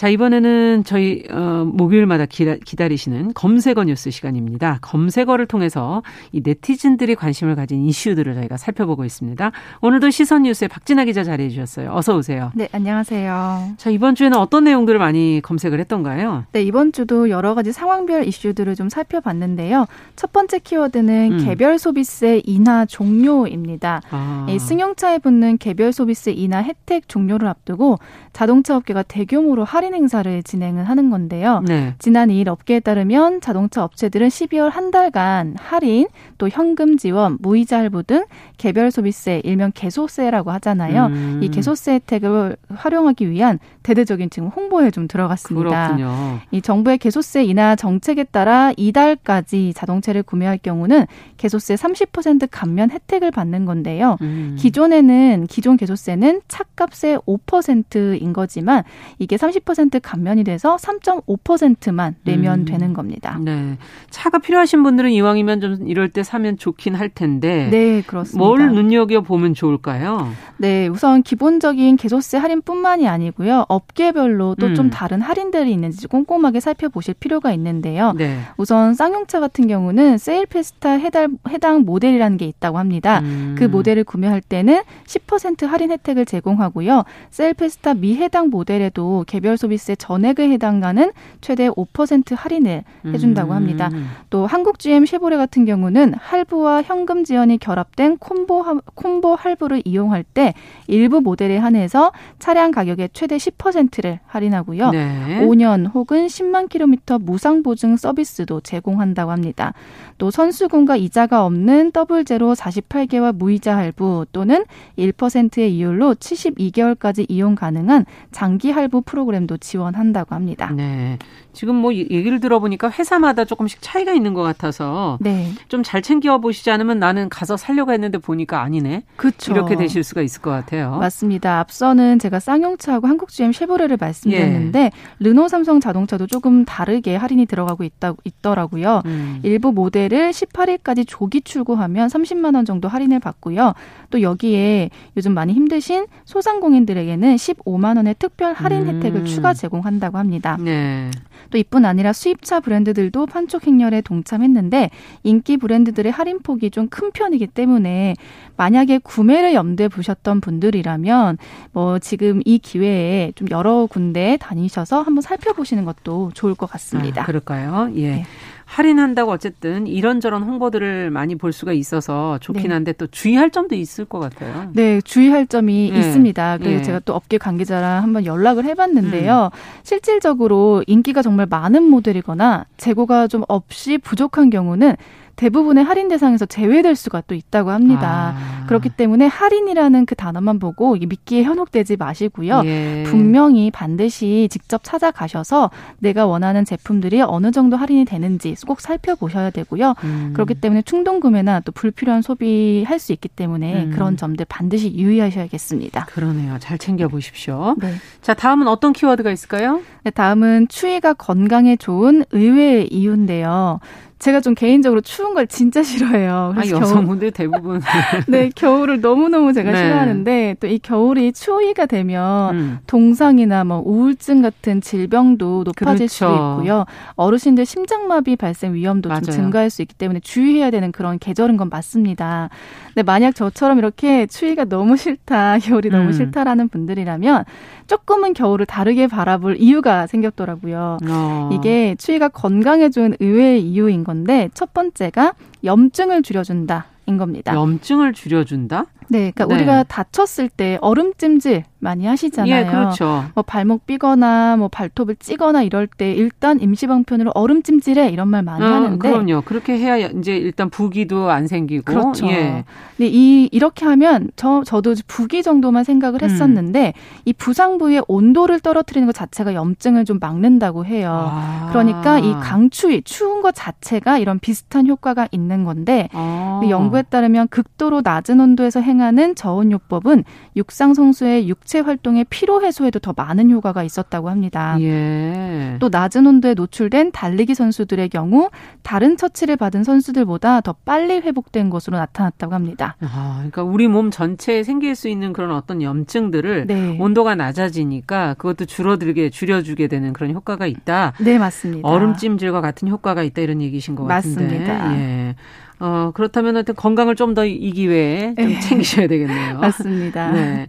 자, 이번에는 저희 어 목요일마다 기다, 기다리시는 검색어 뉴스 시간입니다. 검색어를 통해서 이 네티즌들이 관심을 가진 이슈들을 저희가 살펴보고 있습니다. 오늘도 시선 뉴스에 박진아 기자 자리해 주셨어요. 어서 오세요. 네, 안녕하세요. 자, 이번 주에는 어떤 내용들을 많이 검색을 했던가요? 네, 이번 주도 여러 가지 상황별 이슈들을 좀 살펴봤는데요. 첫 번째 키워드는 음. 개별 소비세 인하 종료입니다. 아. 이 승용차에 붙는 개별 소비세 인하 혜택 종료를 앞두고 자동차 업계가 대규모로 할인 할인 행사를 진행을 하는 건데요. 네. 지난 2일 업계에 따르면 자동차 업체들은 12월 한 달간 할인, 또 현금 지원, 무이자 할부 등 개별 소비세, 일명 개소세라고 하잖아요. 음. 이 개소세 혜택을 활용하기 위한 대대적인 지금 홍보에 좀 들어갔습니다. 그렇군요. 이 정부의 개소세 인하 정책에 따라 이달까지 자동차를 구매할 경우는 개소세 30% 감면 혜택을 받는 건데요. 음. 기존에는 기존 개소세는 차값의 5%인 거지만 이게 30% 30% 감면이 돼서 3.5%만 내면 음. 되는 겁니다. 네. 차가 필요하신 분들은 이왕이면 좀 이럴 때 사면 좋긴 할 텐데. 네, 그렇습니다. 뭘 눈여겨 보면 좋을까요? 네, 우선 기본적인 개소세 할인뿐만이 아니고요. 업계별로 또좀 음. 다른 할인들이 있는지 꼼꼼하게 살펴보실 필요가 있는데요. 네. 우선 쌍용차 같은 경우는 세일 페스타 해당, 해당 모델이라는 게 있다고 합니다. 음. 그 모델을 구매할 때는 10% 할인 혜택을 제공하고요. 셀페스타 미해당 모델에도 개별 소비세 전액에 해당하는 최대 5% 할인을 해준다고 합니다. 음. 또 한국 GM 쉐보레 같은 경우는 할부와 현금 지원이 결합된 콤보 콤보 할부를 이용할 때 일부 모델에 한해서 차량 가격의 최대 10%를 할인하고요. 네. 5년 혹은 10만 킬로미터 무상 보증 서비스도 제공한다고 합니다. 또 선수금과 이자가 없는 더블 제로 48개월 무이자 할부 또는 1%의 이율로 72개월까지 이용 가능한 장기 할부 프로그램도 지원한다고 합니다. 네. 지금 뭐 얘기를 들어보니까 회사마다 조금씩 차이가 있는 것 같아서 네. 좀 잘 챙겨 보시지 않으면 나는 가서 살려고 했는데 보니까 아니네. 그렇죠. 이렇게 되실 수가 있을 것 같아요. 맞습니다. 앞서는 제가 쌍용차하고 한국 GM 쉐보레를 말씀드렸는데 예. 르노 삼성 자동차도 조금 다르게 할인이 들어가고 있다 있더라고요. 음. 일부 모델을 18일까지 조기 출고하면 30만 원 정도 할인을 받고요. 또 여기에 요즘 많이 힘드신 소상공인들에게는 15만 원의 특별 할인 음. 혜택을 추가 제공한다고 합니다. 네. 또 이뿐 아니라 수입차 브랜드들도 판촉 행렬에 동참했는데 인기 브랜드들의 할인 폭이 좀 큰 편이기 때문에 만약에 구매를 염두에 보셨던 분들이라면 뭐 지금 이 기회에 좀 여러 군데 다니셔서 한번 살펴보시는 것도 좋을 것 같습니다. 아, 그럴까요? 예. 네. 할인한다고 어쨌든 이런저런 홍보들을 많이 볼 수가 있어서 좋긴 네. 한데 또 주의할 점도 있을 것 같아요. 네, 주의할 점이 네. 있습니다. 그래서 네. 제가 또 업계 관계자랑 한번 연락을 해봤는데요. 음. 실질적으로 인기가 정말 많은 모델이거나 재고가 좀 없이 부족한 경우는 대부분의 할인 대상에서 제외될 수가 또 있다고 합니다. 아. 그렇기 때문에 할인이라는 그 단어만 보고 미끼에 현혹되지 마시고요. 예. 분명히 반드시 직접 찾아가셔서 내가 원하는 제품들이 어느 정도 할인이 되는지 꼭 살펴보셔야 되고요. 음. 그렇기 때문에 충동 구매나 또 불필요한 소비 할 수 있기 때문에 음. 그런 점들 반드시 유의하셔야겠습니다. 그러네요. 잘 챙겨 보십시오. 네. 자, 다음은 어떤 키워드가 있을까요? 네, 다음은 추위가 건강에 좋은 의외의 이유인데요. 제가 좀 개인적으로 추운 걸 진짜 싫어해요. 아, 여성분들 대부분. 네, 겨울을 너무너무 제가 네. 싫어하는데 또 이 겨울이 추위가 되면 음. 동상이나 뭐 우울증 같은 질병도 높아질 그렇죠. 수 있고요. 어르신들 심장마비 발생 위험도 맞아요. 좀 증가할 수 있기 때문에 주의해야 되는 그런 계절인 건 맞습니다. 근데 만약 저처럼 이렇게 추위가 너무 싫다, 겨울이 음. 너무 싫다라는 분들이라면 조금은 겨울을 다르게 바라볼 이유가 생겼더라고요. 어. 이게 추위가 건강에 좋은 의외의 이유인 건데 첫 번째가 염증을 줄여준다인 겁니다. 염증을 줄여준다? 네, 그러니까 네. 우리가 다쳤을 때 얼음 찜질 많이 하시잖아요. 예, 그렇죠. 뭐 발목 삐거나 뭐 발톱을 찌거나 이럴 때 일단 임시방편으로 얼음 찜질해 이런 말 많이 어, 하는데 그럼요. 그렇게 해야 이제 일단 부기도 안 생기고 그렇죠. 예. 근데 이 이렇게 하면 저 저도 부기 정도만 생각을 음. 했었는데 음. 이 부상 부위의 온도를 떨어뜨리는 것 자체가 염증을 좀 막는다고 해요. 아. 그러니까 이 강추위 추운 것 자체가 이런 비슷한 효과가 있는 건데 아. 연구에 따르면 극도로 낮은 온도에서 행 하는 저온요법은 육상 선수의 육 육체 활동의 피로 해소에도 더 많은 효과가 있었다고 합니다. 예. 또 낮은 온도에 노출된 달리기 선수들의 경우 다른 처치를 받은 선수들보다 더 빨리 회복된 것으로 나타났다고 합니다. 아, 그러니까 우리 몸 전체에 생길 수 있는 그런 어떤 염증들을 네. 온도가 낮아지니까 그것도 줄어들게 줄여주게 되는 그런 효과가 있다. 네, 맞습니다. 얼음찜질과 같은 효과가 있다 이런 얘기신 것 같은데. 맞습니다. 예. 어, 그렇다면 하여튼 건강을 좀 더 이 기회에 좀 네. 챙기셔야 되겠네요. 맞습니다. 네.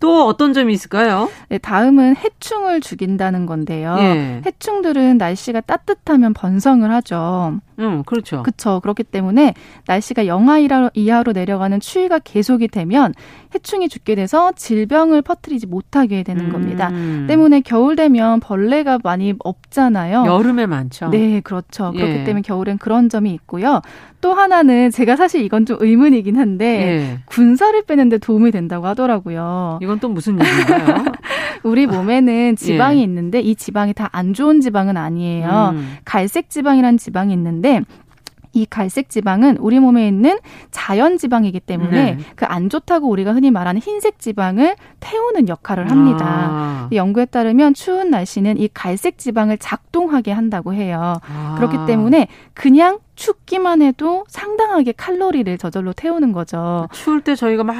또 어떤 점이 있을까요? 네, 다음은 해충을 죽인다는 건데요. 예. 해충들은 날씨가 따뜻하면 번성을 하죠. 음, 그렇죠. 그렇죠. 그렇기 때문에 날씨가 영하 이하로 내려가는 추위가 계속이 되면 해충이 죽게 돼서 질병을 퍼뜨리지 못하게 되는 음. 겁니다. 때문에 겨울 되면 벌레가 많이 없잖아요. 여름에 많죠. 네, 그렇죠. 예. 그렇기 때문에 겨울엔 그런 점이 있고요. 또 하나는 제가 사실 이건 좀 의문이긴 한데 예. 군살을 빼는데 도움이 된다고 하더라고요. 이건 또 무슨 얘기인가요? 우리 몸에는 지방이 예. 있는데 이 지방이 다 안 좋은 지방은 아니에요. 음. 갈색 지방이라는 지방이 있는데 이 갈색 지방은 우리 몸에 있는 자연 지방이기 때문에 네. 그안 좋다고 우리가 흔히 말하는 흰색 지방을 태우는 역할을 합니다. 아. 연구에 따르면 추운 날씨는 이 갈색 지방을 작동하게 한다고 해요. 아. 그렇기 때문에 그냥 춥기만 해도 상당하게 칼로리를 저절로 태우는 거죠. 추울 때 저희가 막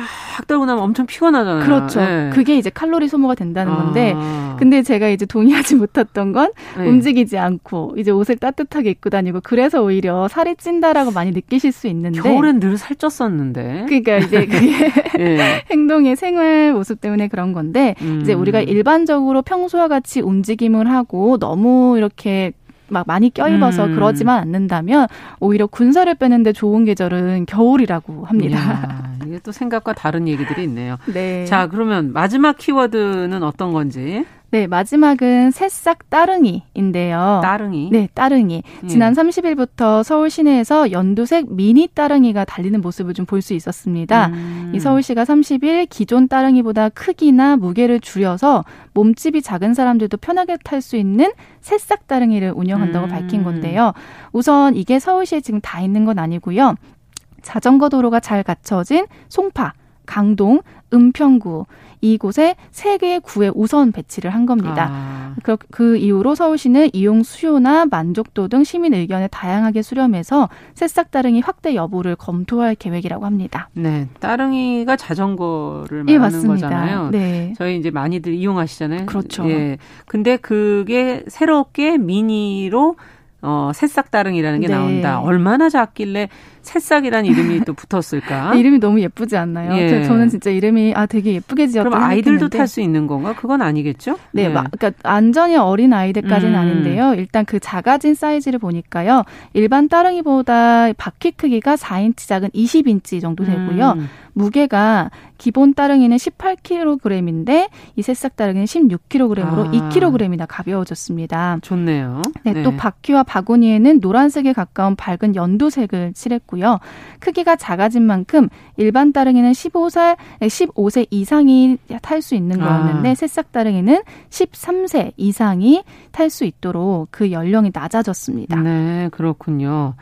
떨고 나면 엄청 피곤하잖아요. 그렇죠. 네. 그게 이제 칼로리 소모가 된다는 아. 건데, 근데 제가 이제 동의하지 못했던 건 네. 움직이지 않고 이제 옷을 따뜻하게 입고 다니고 그래서 오히려 살이 찐다라고 많이 느끼실 수 있는데 겨울엔 늘 살쪘었는데. 그러니까 이제 그게 네. 행동의 생활 모습 때문에 그런 건데 음. 이제 우리가 일반적으로 평소와 같이 움직임을 하고 너무 이렇게 막 많이 껴입어서 음. 그러지만 않는다면 오히려 군사를 빼는데 좋은 계절은 겨울이라고 합니다. 이야, 이게 또 생각과 다른 얘기들이 있네요. 네. 자, 그러면 마지막 키워드는 어떤 건지? 네, 마지막은 새싹 따릉이인데요. 따릉이? 네, 따릉이. 예. 지난 30일부터 서울 시내에서 연두색 미니 따릉이가 달리는 모습을 좀 볼 수 있었습니다. 음. 이 서울시가 30일 기존 따릉이보다 크기나 무게를 줄여서 몸집이 작은 사람들도 편하게 탈 수 있는 새싹 따릉이를 운영한다고 음. 밝힌 건데요. 우선 이게 서울시에 지금 다 있는 건 아니고요. 자전거 도로가 잘 갖춰진 송파, 강동, 은평구 이곳에 세 개의 구에 우선 배치를 한 겁니다. 아. 그, 그 이후로 서울시는 이용 수요나 만족도 등 시민 의견을 다양하게 수렴해서 새싹 따릉이 확대 여부를 검토할 계획이라고 합니다. 네, 따릉이가 자전거를 예, 말하는 예, 거잖아요. 네. 저희 이제 많이들 이용하시잖아요. 그렇죠. 예. 근데 그게 새롭게 미니로 어, 새싹 따릉이라는 게 네. 나온다. 얼마나 작길래 새싹이라는 이름이 또 붙었을까? 이름이 너무 예쁘지 않나요? 예. 저는 진짜 이름이 아 되게 예쁘게 지었다. 그럼 아이들도 탈 수 있는 건가? 그건 아니겠죠? 네, 예. 마, 그러니까 완전히 어린 아이들까지는 음. 아닌데요. 일단 그 작아진 사이즈를 보니까요. 일반 따릉이보다 바퀴 크기가 4인치 작은 20인치 정도 되고요. 음. 무게가 기본 따릉이는 18kg인데 이 새싹 따릉이는 16kg으로 아. 2kg이나 가벼워졌습니다. 좋네요. 네, 네, 또 바퀴와 바구니에는 노란색에 가까운 밝은 연두색을 칠했고 요. 크기가 작아진 만큼 일반 따릉이는 15살, 15세 이상이 탈 수 있는 아. 거였는데 아. 새싹 따릉이는 13세 이상이 탈 수 있도록 그 연령이 낮아졌습니다. 네, 그렇군요.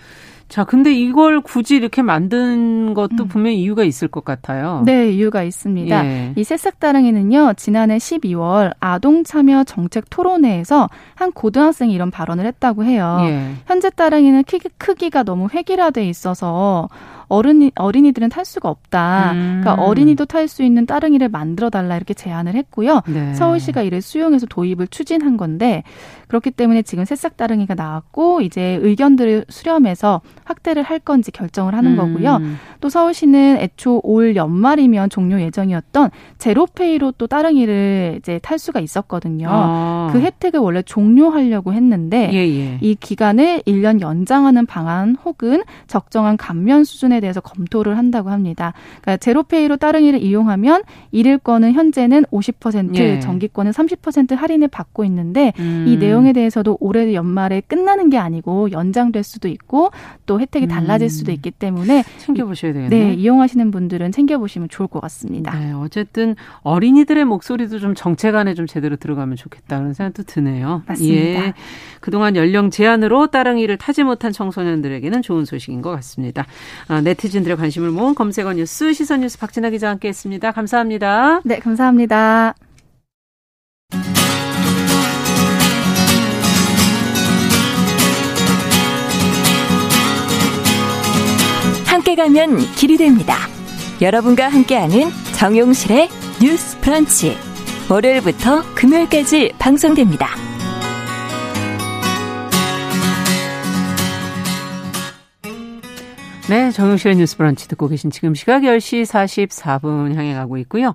자, 근데 이걸 굳이 이렇게 만든 것도 음. 분명히 이유가 있을 것 같아요. 네, 이유가 있습니다. 예. 이 새싹 따릉이는요, 지난해 12월 아동 참여 정책 토론회에서 한 고등학생이 이런 발언을 했다고 해요. 예. 현재 따릉이는 크기, 크기가 너무 획일화돼 있어서 어른이 어린이들은 탈 수가 없다. 음. 그러니까 어린이도 탈 수 있는 따릉이를 만들어 달라 이렇게 제안을 했고요. 네. 서울시가 이를 수용해서 도입을 추진한 건데 그렇기 때문에 지금 새싹 따릉이가 나왔고 이제 의견들을 수렴해서 확대를 할 건지 결정을 하는 음. 거고요. 또 서울시는 애초 올 연말이면 종료 예정이었던 제로페이로 또 따릉이를 이제 탈 수가 있었거든요. 아. 그 혜택을 원래 종료하려고 했는데 예, 예. 이 기간을 1년 연장하는 방안 혹은 적정한 감면 수준에 대해서 검토를 한다고 합니다. 그러니까 제로페이로 따릉이를 이용하면 일일권은 현재는 50% 예. 정기권은 30% 할인을 받고 있는데 음. 이 내용에 대해서도 올해 연말에 끝나는 게 아니고 연장될 수도 있고 또 혜택이 달라질 음. 수도 있기 때문에 챙겨보셔야 되겠네요. 네, 이용하시는 분들은 챙겨보시면 좋을 것 같습니다. 네, 어쨌든 어린이들의 목소리도 좀 정책 안에 좀 제대로 들어가면 좋겠다는 생각도 드네요. 맞습니다. 예. 그동안 연령 제한으로 따릉이를 타지 못한 청소년들에게는 좋은 소식인 것 같습니다. 아, 네 티즌들의 관심을 모은 검색어 뉴스 시선 뉴스 박진아 기자와 함께했습니다. 감사합니다. 네, 감사합니다. 함께 가면 길이 됩니다. 여러분과 함께하는 정용실의 뉴스 프런치. 월요일부터 금요일까지 방송됩니다. 네, 정용실의 뉴스 브런치 듣고 계신 지금 시각 10시 44분 향해 가고 있고요.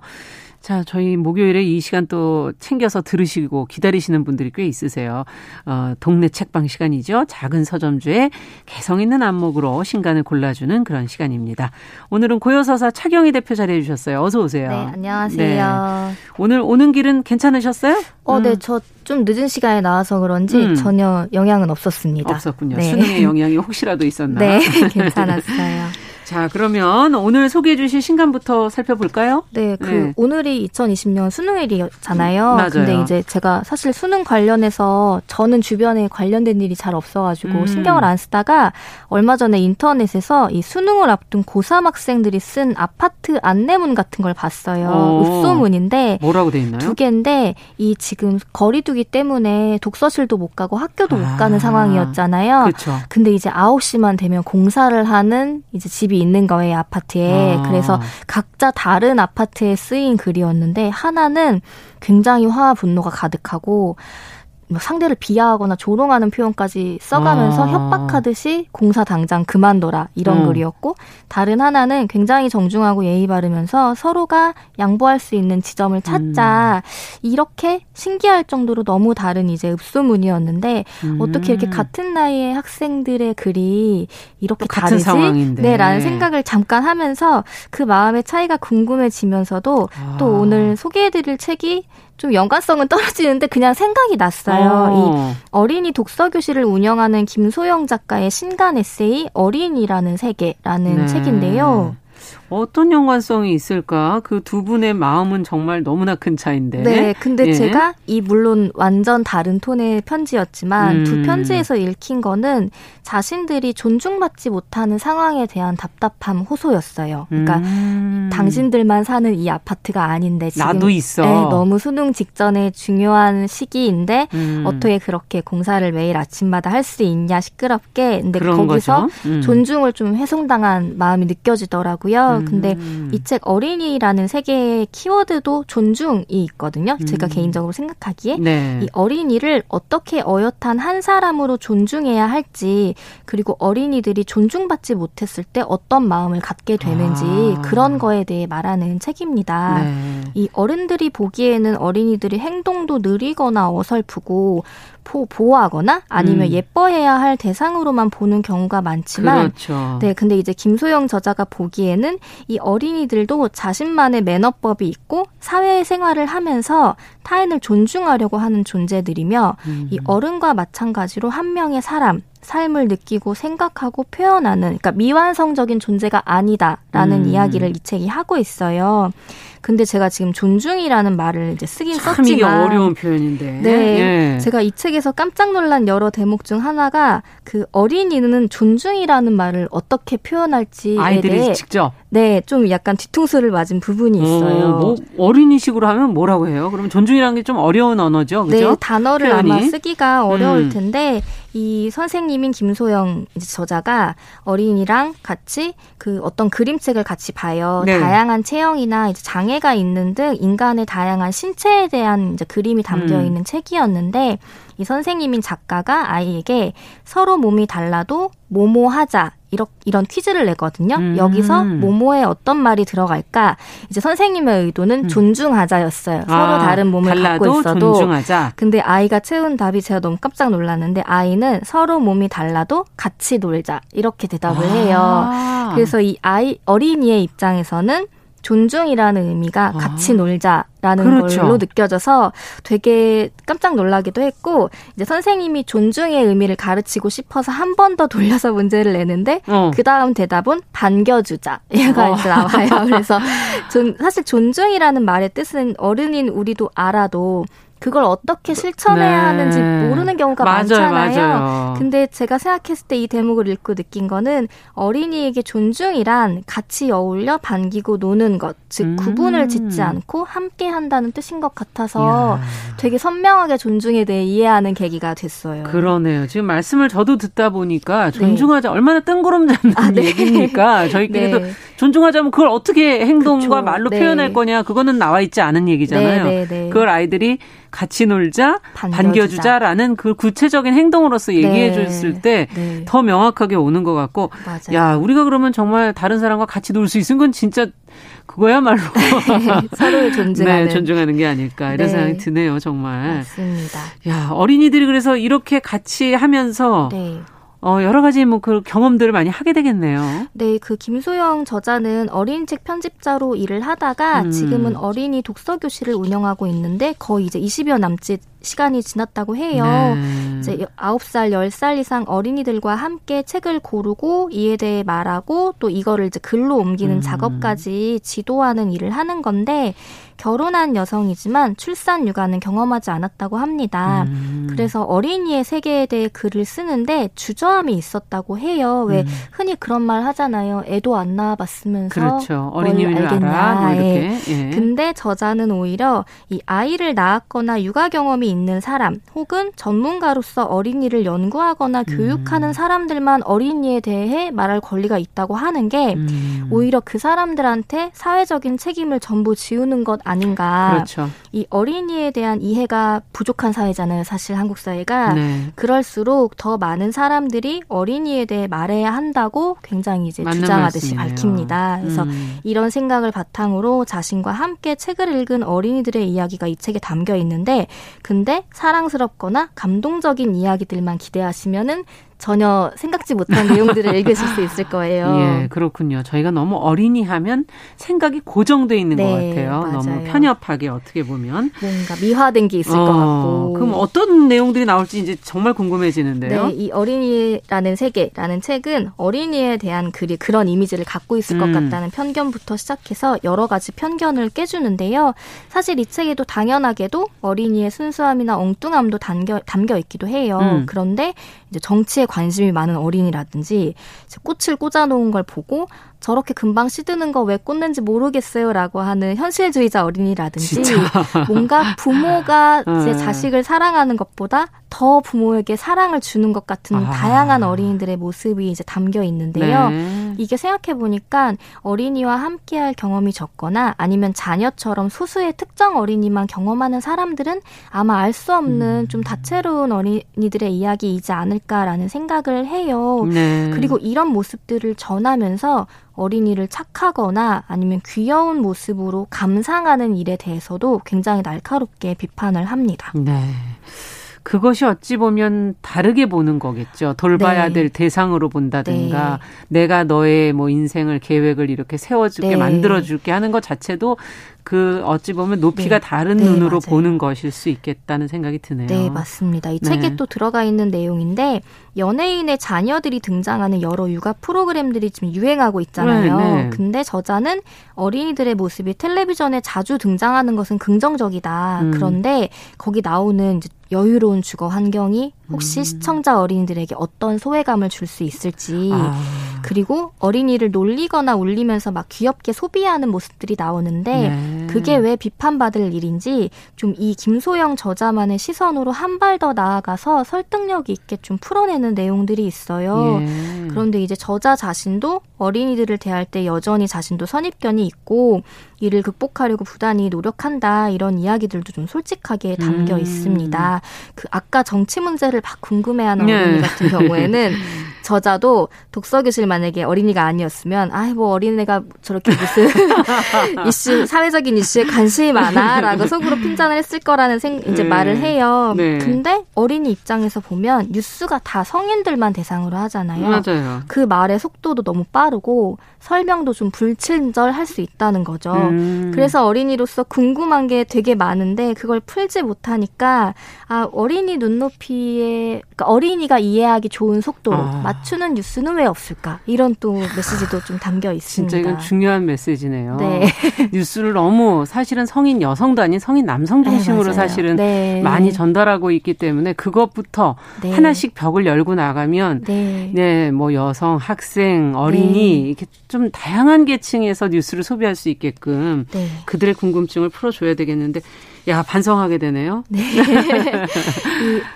자, 저희 목요일에 이 시간 또 챙겨서 들으시고 기다리시는 분들이 꽤 있으세요. 어, 동네 책방 시간이죠. 작은 서점주의 개성 있는 안목으로 신간을 골라주는 그런 시간입니다. 오늘은 고요서사 차경희 대표 자리해 주셨어요. 어서 오세요. 네, 안녕하세요. 네. 오늘 오는 길은 괜찮으셨어요? 어, 네, 음. 네, 저 좀 늦은 시간에 나와서 그런지 음. 전혀 영향은 없었습니다. 없었군요. 네. 수능의 영향이 혹시라도 있었나? 네, 괜찮았어요. 자, 그러면 오늘 소개해 주실 신간부터 살펴볼까요? 네, 그 네. 오늘이 2020년 수능일이잖아요. 맞아요. 근데 이제 제가 사실 수능 관련해서 저는 주변에 관련된 일이 잘 없어가지고 음. 신경을 안 쓰다가 얼마 전에 인터넷에서 이 수능을 앞둔 고3 학생들이 쓴 아파트 안내문 같은 걸 봤어요. 오. 읍소문인데 뭐라고 돼 있나요? 두 개인데 이 지금 거리두기 때문에 독서실도 못 가고 학교도 아. 못 가는 상황이었잖아요. 그렇죠. 근데 이제 9시만 되면 공사를 하는 이제 집이 있는 거예요, 아파트에. 아. 그래서 각자 다른 아파트에 쓰인 글이었는데 하나는 굉장히 화와 분노가 가득하고 뭐 상대를 비하하거나 조롱하는 표현까지 써가면서 아. 협박하듯이 공사 당장 그만둬라 이런 음. 글이었고 다른 하나는 굉장히 정중하고 예의 바르면서 서로가 양보할 수 있는 지점을 찾자 음. 이렇게 신기할 정도로 너무 다른 이제 읍소문이었는데 음. 어떻게 이렇게 같은 나이의 학생들의 글이 이렇게 다르지? 상황인데. 네라는 생각을 잠깐 하면서 그 마음의 차이가 궁금해지면서도 아. 또 오늘 소개해드릴 책이 좀 연관성은 떨어지는데 그냥 생각이 났어요. 어. 이 어린이 독서 교실을 운영하는 김소영 작가의 신간 에세이 어린이라는 세계라는 네. 책인데요. 어떤 연관성이 있을까? 그 두 분의 마음은 정말 너무나 큰 차인데. 네, 근데 예. 제가 이 물론 완전 다른 톤의 편지였지만 음. 두 편지에서 읽힌 거는 자신들이 존중받지 못하는 상황에 대한 답답함 호소였어요. 그러니까 음. 당신들만 사는 이 아파트가 아닌데 지금 나도 있어. 네, 너무 수능 직전에 중요한 시기인데 음. 어떻게 그렇게 공사를 매일 아침마다 할 수 있냐 시끄럽게. 근데 거기서 음. 존중을 좀 훼손당한 마음이 느껴지더라고요. 음. 근데 이 책 어린이라는 세계의 키워드도 존중이 있거든요. 제가 음. 개인적으로 생각하기에 네. 이 어린이를 어떻게 어엿한 한 사람으로 존중해야 할지 그리고 어린이들이 존중받지 못했을 때 어떤 마음을 갖게 되는지 아. 그런 거에 대해 말하는 책입니다. 네. 이 어른들이 보기에는 어린이들이 행동도 느리거나 어설프고 보, 보호하거나 아니면 음. 예뻐해야 할 대상으로만 보는 경우가 많지만 그렇죠. 네 근데 이제 김소영 저자가 보기에는 이 어린이들도 자신만의 매너법이 있고 사회 생활을 하면서 타인을 존중하려고 하는 존재들이며 음. 이 어른과 마찬가지로 한 명의 사람 삶을 느끼고 생각하고 표현하는 그러니까 미완성적인 존재가 아니다라는 음. 이야기를 이 책이 하고 있어요. 근데 제가 지금 존중이라는 말을 이제 쓰긴 참 썼지만 이게 어려운 표현인데. 네. 예. 제가 이 책에서 깜짝 놀란 여러 대목 중 하나가 그 어린이는 존중이라는 말을 어떻게 표현할지에 아이들이 대해 직접 네, 좀 약간 뒤통수를 맞은 부분이 어, 있어요. 어, 뭐 어린이식으로 하면 뭐라고 해요? 그러면 존중이라는 게 좀 어려운 언어죠, 그죠? 네, 단어를 표현이? 아마 쓰기가 어려울 음. 텐데 이 선생님인 김소영 저자가 어린이랑 같이 그 어떤 그림책을 같이 봐요. 네. 다양한 체형이나 이제 장애가 있는 등 인간의 다양한 신체에 대한 이제 그림이 담겨 음. 있는 음. 책이었는데 이 선생님인 작가가 아이에게 서로 몸이 달라도 모모하자 이런 이런 퀴즈를 내거든요. 음. 여기서 모모에 어떤 말이 들어갈까? 이제 선생님의 의도는 음. 존중하자였어요. 아, 서로 다른 몸을 갖고 있어도 존중하자. 근데 아이가 채운 답이 제가 너무 깜짝 놀랐는데 아이는 서로 몸이 달라도 같이 놀자 이렇게 대답을 아. 해요. 그래서 이 아이 어린이의 입장에서는 존중이라는 의미가 아. 같이 놀자라는 그렇죠. 걸로 느껴져서 되게 깜짝 놀라기도 했고 이제 선생님이 존중의 의미를 가르치고 싶어서 한 번 더 돌려서 문제를 내는데 어. 그 다음 대답은 반겨주자 얘가 어. 나와요. 그래서 존, 사실 존중이라는 말의 뜻은 어른인 우리도 알아도 그걸 어떻게 실천해야 네. 하는지 모르는 경우가 맞아요, 많잖아요. 맞아요. 근데 제가 생각했을 때 이 대목을 읽고 느낀 거는 어린이에게 존중이란 같이 어울려 반기고 노는 것, 즉 음. 구분을 짓지 않고 함께 한다는 뜻인 것 같아서 야. 되게 선명하게 존중에 대해 이해하는 계기가 됐어요. 그러네요. 지금 말씀을 저도 듣다 보니까 네. 존중하자 네. 얼마나 뜬구름잡는 아, 네. 얘기입니까? 저희끼리도 네. 존중하자면 그걸 어떻게 행동과 그쵸. 말로 네. 표현할 거냐 그거는 나와 있지 않은 얘기잖아요. 네, 그걸 아이들이 같이 놀자, 반겨주자. 라는그 구체적인 행동으로서 얘기해 네. 줬을 때더 네. 명확하게 오는 것 같고, 맞아요. 야, 우리가 그러면 정말 다른 사람과 같이 놀 수 있는 건 진짜 그거야말로 서로를 존중하는 네, 존중하는 게 아닐까 이런 네. 생각이 드네요, 정말. 맞습니다. 야, 어린이들이 그래서 이렇게 같이 하면서 네. 어, 여러 가지 뭐 그 경험들을 많이 하게 되겠네요. 네, 그 김소영 저자는 어린이책 편집자로 일을 하다가 음. 지금은 어린이 독서 교실을 운영하고 있는데 거의 이제 20여 남짓 시간이 지났다고 해요. 네. 이제 9살, 10살 이상 어린이들과 함께 책을 고르고 이에 대해 말하고 또 이거를 이제 글로 옮기는 음. 작업까지 지도하는 일을 하는 건데 결혼한 여성이지만 출산 육아는 경험하지 않았다고 합니다. 음. 그래서 어린이의 세계에 대해 글을 쓰는데 주저함이 있었다고 해요. 왜 음. 흔히 그런 말 하잖아요. 애도 안 낳아봤으면서 그렇죠. 어린이를 알겠냐. 뭐 이렇게. 예. 예. 근데 저자는 오히려 이 아이를 낳았거나 육아 경험이 있는 사람 혹은 전문가로서 어린이를 연구하거나 음. 교육하는 사람들만 어린이에 대해 말할 권리가 있다고 하는 게 음. 오히려 그 사람들한테 사회적인 책임을 전부 지우는 것 아닌가. 그렇죠. 이 어린이에 대한 이해가 부족한 사회잖아요. 사실 한국 사회가. 네. 그럴수록 더 많은 사람들이 어린이에 대해 말해야 한다고 굉장히 이제 주장하듯이 말씀이네요. 밝힙니다. 그래서 음. 이런 생각을 바탕으로 자신과 함께 책을 읽은 어린이들의 이야기가 이 책에 담겨 있는데 근데 사랑스럽거나 감동적인 이야기들만 기대하시면은 전혀 생각지 못한 내용들을 읽으실 수 있을 거예요. 예, 그렇군요. 저희가 너무 어린이 하면 생각이 고정돼 있는 네, 것 같아요. 맞아요. 너무 편협하게 어떻게 보면 뭔가 미화된 게 있을 어, 것 같고. 그럼 어떤 내용들이 나올지 이제 정말 궁금해지는데요. 네, 이 어린이라는 세계라는 책은 어린이에 대한 글이 그런 이미지를 갖고 있을 음. 것 같다는 편견부터 시작해서 여러 가지 편견을 깨주는데요. 사실 이 책에도 당연하게도 어린이의 순수함이나 엉뚱함도 담겨, 담겨 있기도 해요. 음. 그런데 이제 정치에 관심이 많은 어린이라든지 꽃을 꽂아놓은 걸 보고 저렇게 금방 시드는 거 왜 꽂는지 모르겠어요라고 하는 현실주의자 어린이라든지 진짜? 뭔가 부모가 제 네. 자식을 사랑하는 것보다 더 부모에게 사랑을 주는 것 같은 아. 다양한 어린이들의 모습이 이제 담겨 있는데요. 네. 이게 생각해 보니까 어린이와 함께할 경험이 적거나 아니면 자녀처럼 소수의 특정 어린이만 경험하는 사람들은 아마 알 수 없는 음. 좀 다채로운 어린이들의 이야기이지 않을까라는 생각을 해요. 네. 그리고 이런 모습들을 전하면서 어린이를 착하거나 아니면 귀여운 모습으로 감상하는 일에 대해서도 굉장히 날카롭게 비판을 합니다. 네. 그것이 어찌 보면 다르게 보는 거겠죠. 돌봐야 네. 될 대상으로 본다든가 네. 내가 너의 뭐 인생을 계획을 이렇게 세워줄게 네. 만들어줄게 하는 것 자체도 그 어찌 보면 높이가 네. 다른 네, 눈으로. 보는 것일 수 있겠다는 생각이 드네요. 네, 맞습니다. 이 네. 책에 또 들어가 있는 내용인데 연예인의 자녀들이 등장하는 여러 육아 프로그램들이 지금 유행하고 있잖아요. 네, 네. 근데 저자는 어린이들의 모습이 텔레비전에 자주 등장하는 것은 긍정적이다. 음. 그런데 거기 나오는 이제 여유로운 주거 환경이 혹시 음. 시청자 어린이들에게 어떤 소외감을 줄 수 있을지 아. 그리고 어린이를 놀리거나 울리면서 막 귀엽게 소비하는 모습들이 나오는데 네. 그게 왜 비판받을 일인지 좀 이 김소영 저자만의 시선으로 한 발 더 나아가서 설득력 있게 좀 풀어내는 내용들이 있어요. 예. 그런데 이제 저자 자신도 어린이들을 대할 때 여전히 자신도 선입견이 있고 이를 극복하려고 부단히 노력한다 이런 이야기들도 좀 솔직하게 담겨 음. 있습니다. 그 아까 정치 문제를 막 궁금해하는 네. 어린이 같은 경우에는 저자도 독서 교실 만약에 어린이가 아니었으면 아이 뭐 어린애가 저렇게 무슨 이슈 사회적인 이슈에 관심이 많아라고 속으로 핀잔을 했을 거라는 생 이제 네. 말을 해요. 네. 근데 어린이 입장에서 보면 뉴스가 다 성인들만 대상으로 하잖아요. 맞아요. 그 말의 속도도 너무 빠르고 설명도 좀 불친절할 수 있다는 거죠. 음. 그래서 어린이로서 궁금한 게 되게 많은데 그걸 풀지 못하니까 아 어린이 눈높이에 그러니까 어린이가 이해하기 좋은 속도로 아. 맞추는 뉴스는 왜 없을까? 이런 또 메시지도 좀 담겨 있습니다. 진짜 이건 중요한 메시지네요. 네. 뉴스를 너무 사실은 성인 여성도 아닌 성인 남성 네, 중심으로 네, 사실은 네. 많이 전달하고 있기 때문에 그것부터 네. 하나씩 벽을 열고 나가면 네, 네뭐 여성, 학생, 어린이 네. 이렇게 좀 다양한 계층에서 뉴스를 소비할 수 있게끔 그들의 궁금증을 풀어줘야 되겠는데 야 반성하게 되네요. 네.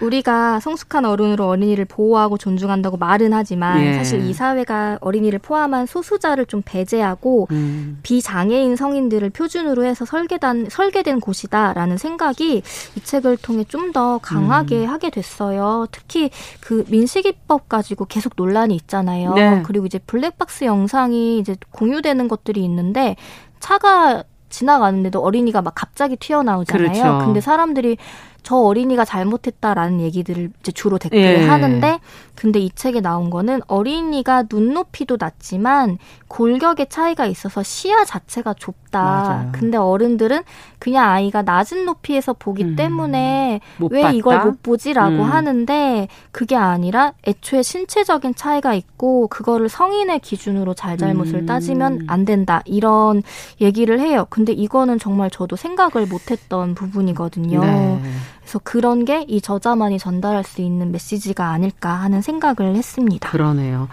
우리가 성숙한 어른으로 어린이를 보호하고 존중한다고 말은 하지만 예. 사실 이 사회가 어린이를 포함한 소수자를 좀 배제하고 음. 비장애인 성인들을 표준으로 해서 설계단 설계된 곳이다라는 생각이 이 책을 통해 좀 더 강하게 음. 하게 됐어요. 특히 그 민식이법 가지고 계속 논란이 있잖아요. 네. 그리고 이제 블랙박스 영상이 이제 공유되는 것들이 있는데 차가 지나가는데도 어린이가 막 갑자기 튀어나오잖아요. 그렇죠. 근데 사람들이 저 어린이가 잘못했다라는 얘기들을 이제 주로 댓글을 예. 하는데 근데 이 책에 나온 거는 어린이가 눈높이도 낮지만 골격의 차이가 있어서 시야 자체가 좁다. 맞아요. 근데 어른들은 그냥 아이가 낮은 높이에서 보기 음. 때문에 왜 봤다? 이걸 못 보지라고 음. 하는데 그게 아니라 애초에 신체적인 차이가 있고 그거를 성인의 기준으로 잘잘못을 음. 따지면 안 된다. 이런 얘기를 해요. 근데 이거는 정말 저도 생각을 못 했던 부분이거든요. 네. 그래서 그런 게 이 저자만이 전달할 수 있는 메시지가 아닐까 하는 생각을 했습니다. 그러네요.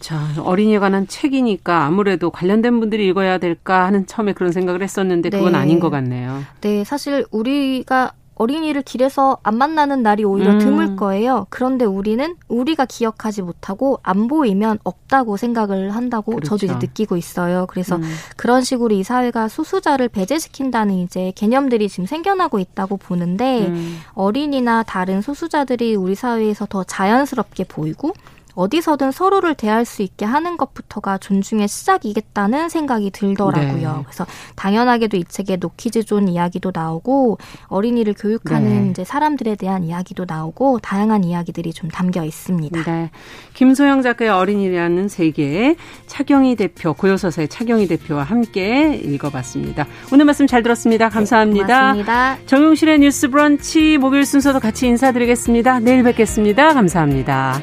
자, 어린이에 관한 책이니까 아무래도 관련된 분들이 읽어야 될까 하는 처음에 그런 생각을 했었는데 그건 네. 아닌 것 같네요. 네, 사실 우리가 어린이를 길에서 안 만나는 날이 오히려 음. 드물 거예요. 그런데 우리는 우리가 기억하지 못하고 안 보이면 없다고 생각을 한다고 그렇죠. 저도 이제 느끼고 있어요. 그래서 음. 그런 식으로 이 사회가 소수자를 배제시킨다는 이제 개념들이 지금 생겨나고 있다고 보는데 음. 어린이나 다른 소수자들이 우리 사회에서 더 자연스럽게 보이고 어디서든 서로를 대할 수 있게 하는 것부터가 존중의 시작이겠다는 생각이 들더라고요. 네. 그래서 당연하게도 이 책에 노키즈 존 이야기도 나오고 어린이를 교육하는 네. 이제 사람들에 대한 이야기도 나오고 다양한 이야기들이 좀 담겨 있습니다. 네. 김소영 작가의 어린이라는 세계 차경희 대표 고요서사의 차경희 대표와 함께 읽어봤습니다. 오늘 말씀 잘 들었습니다. 감사합니다. 네, 고맙습니다. 정용실의 뉴스 브런치 목요일 순서도 같이 인사드리겠습니다. 내일 뵙겠습니다. 감사합니다.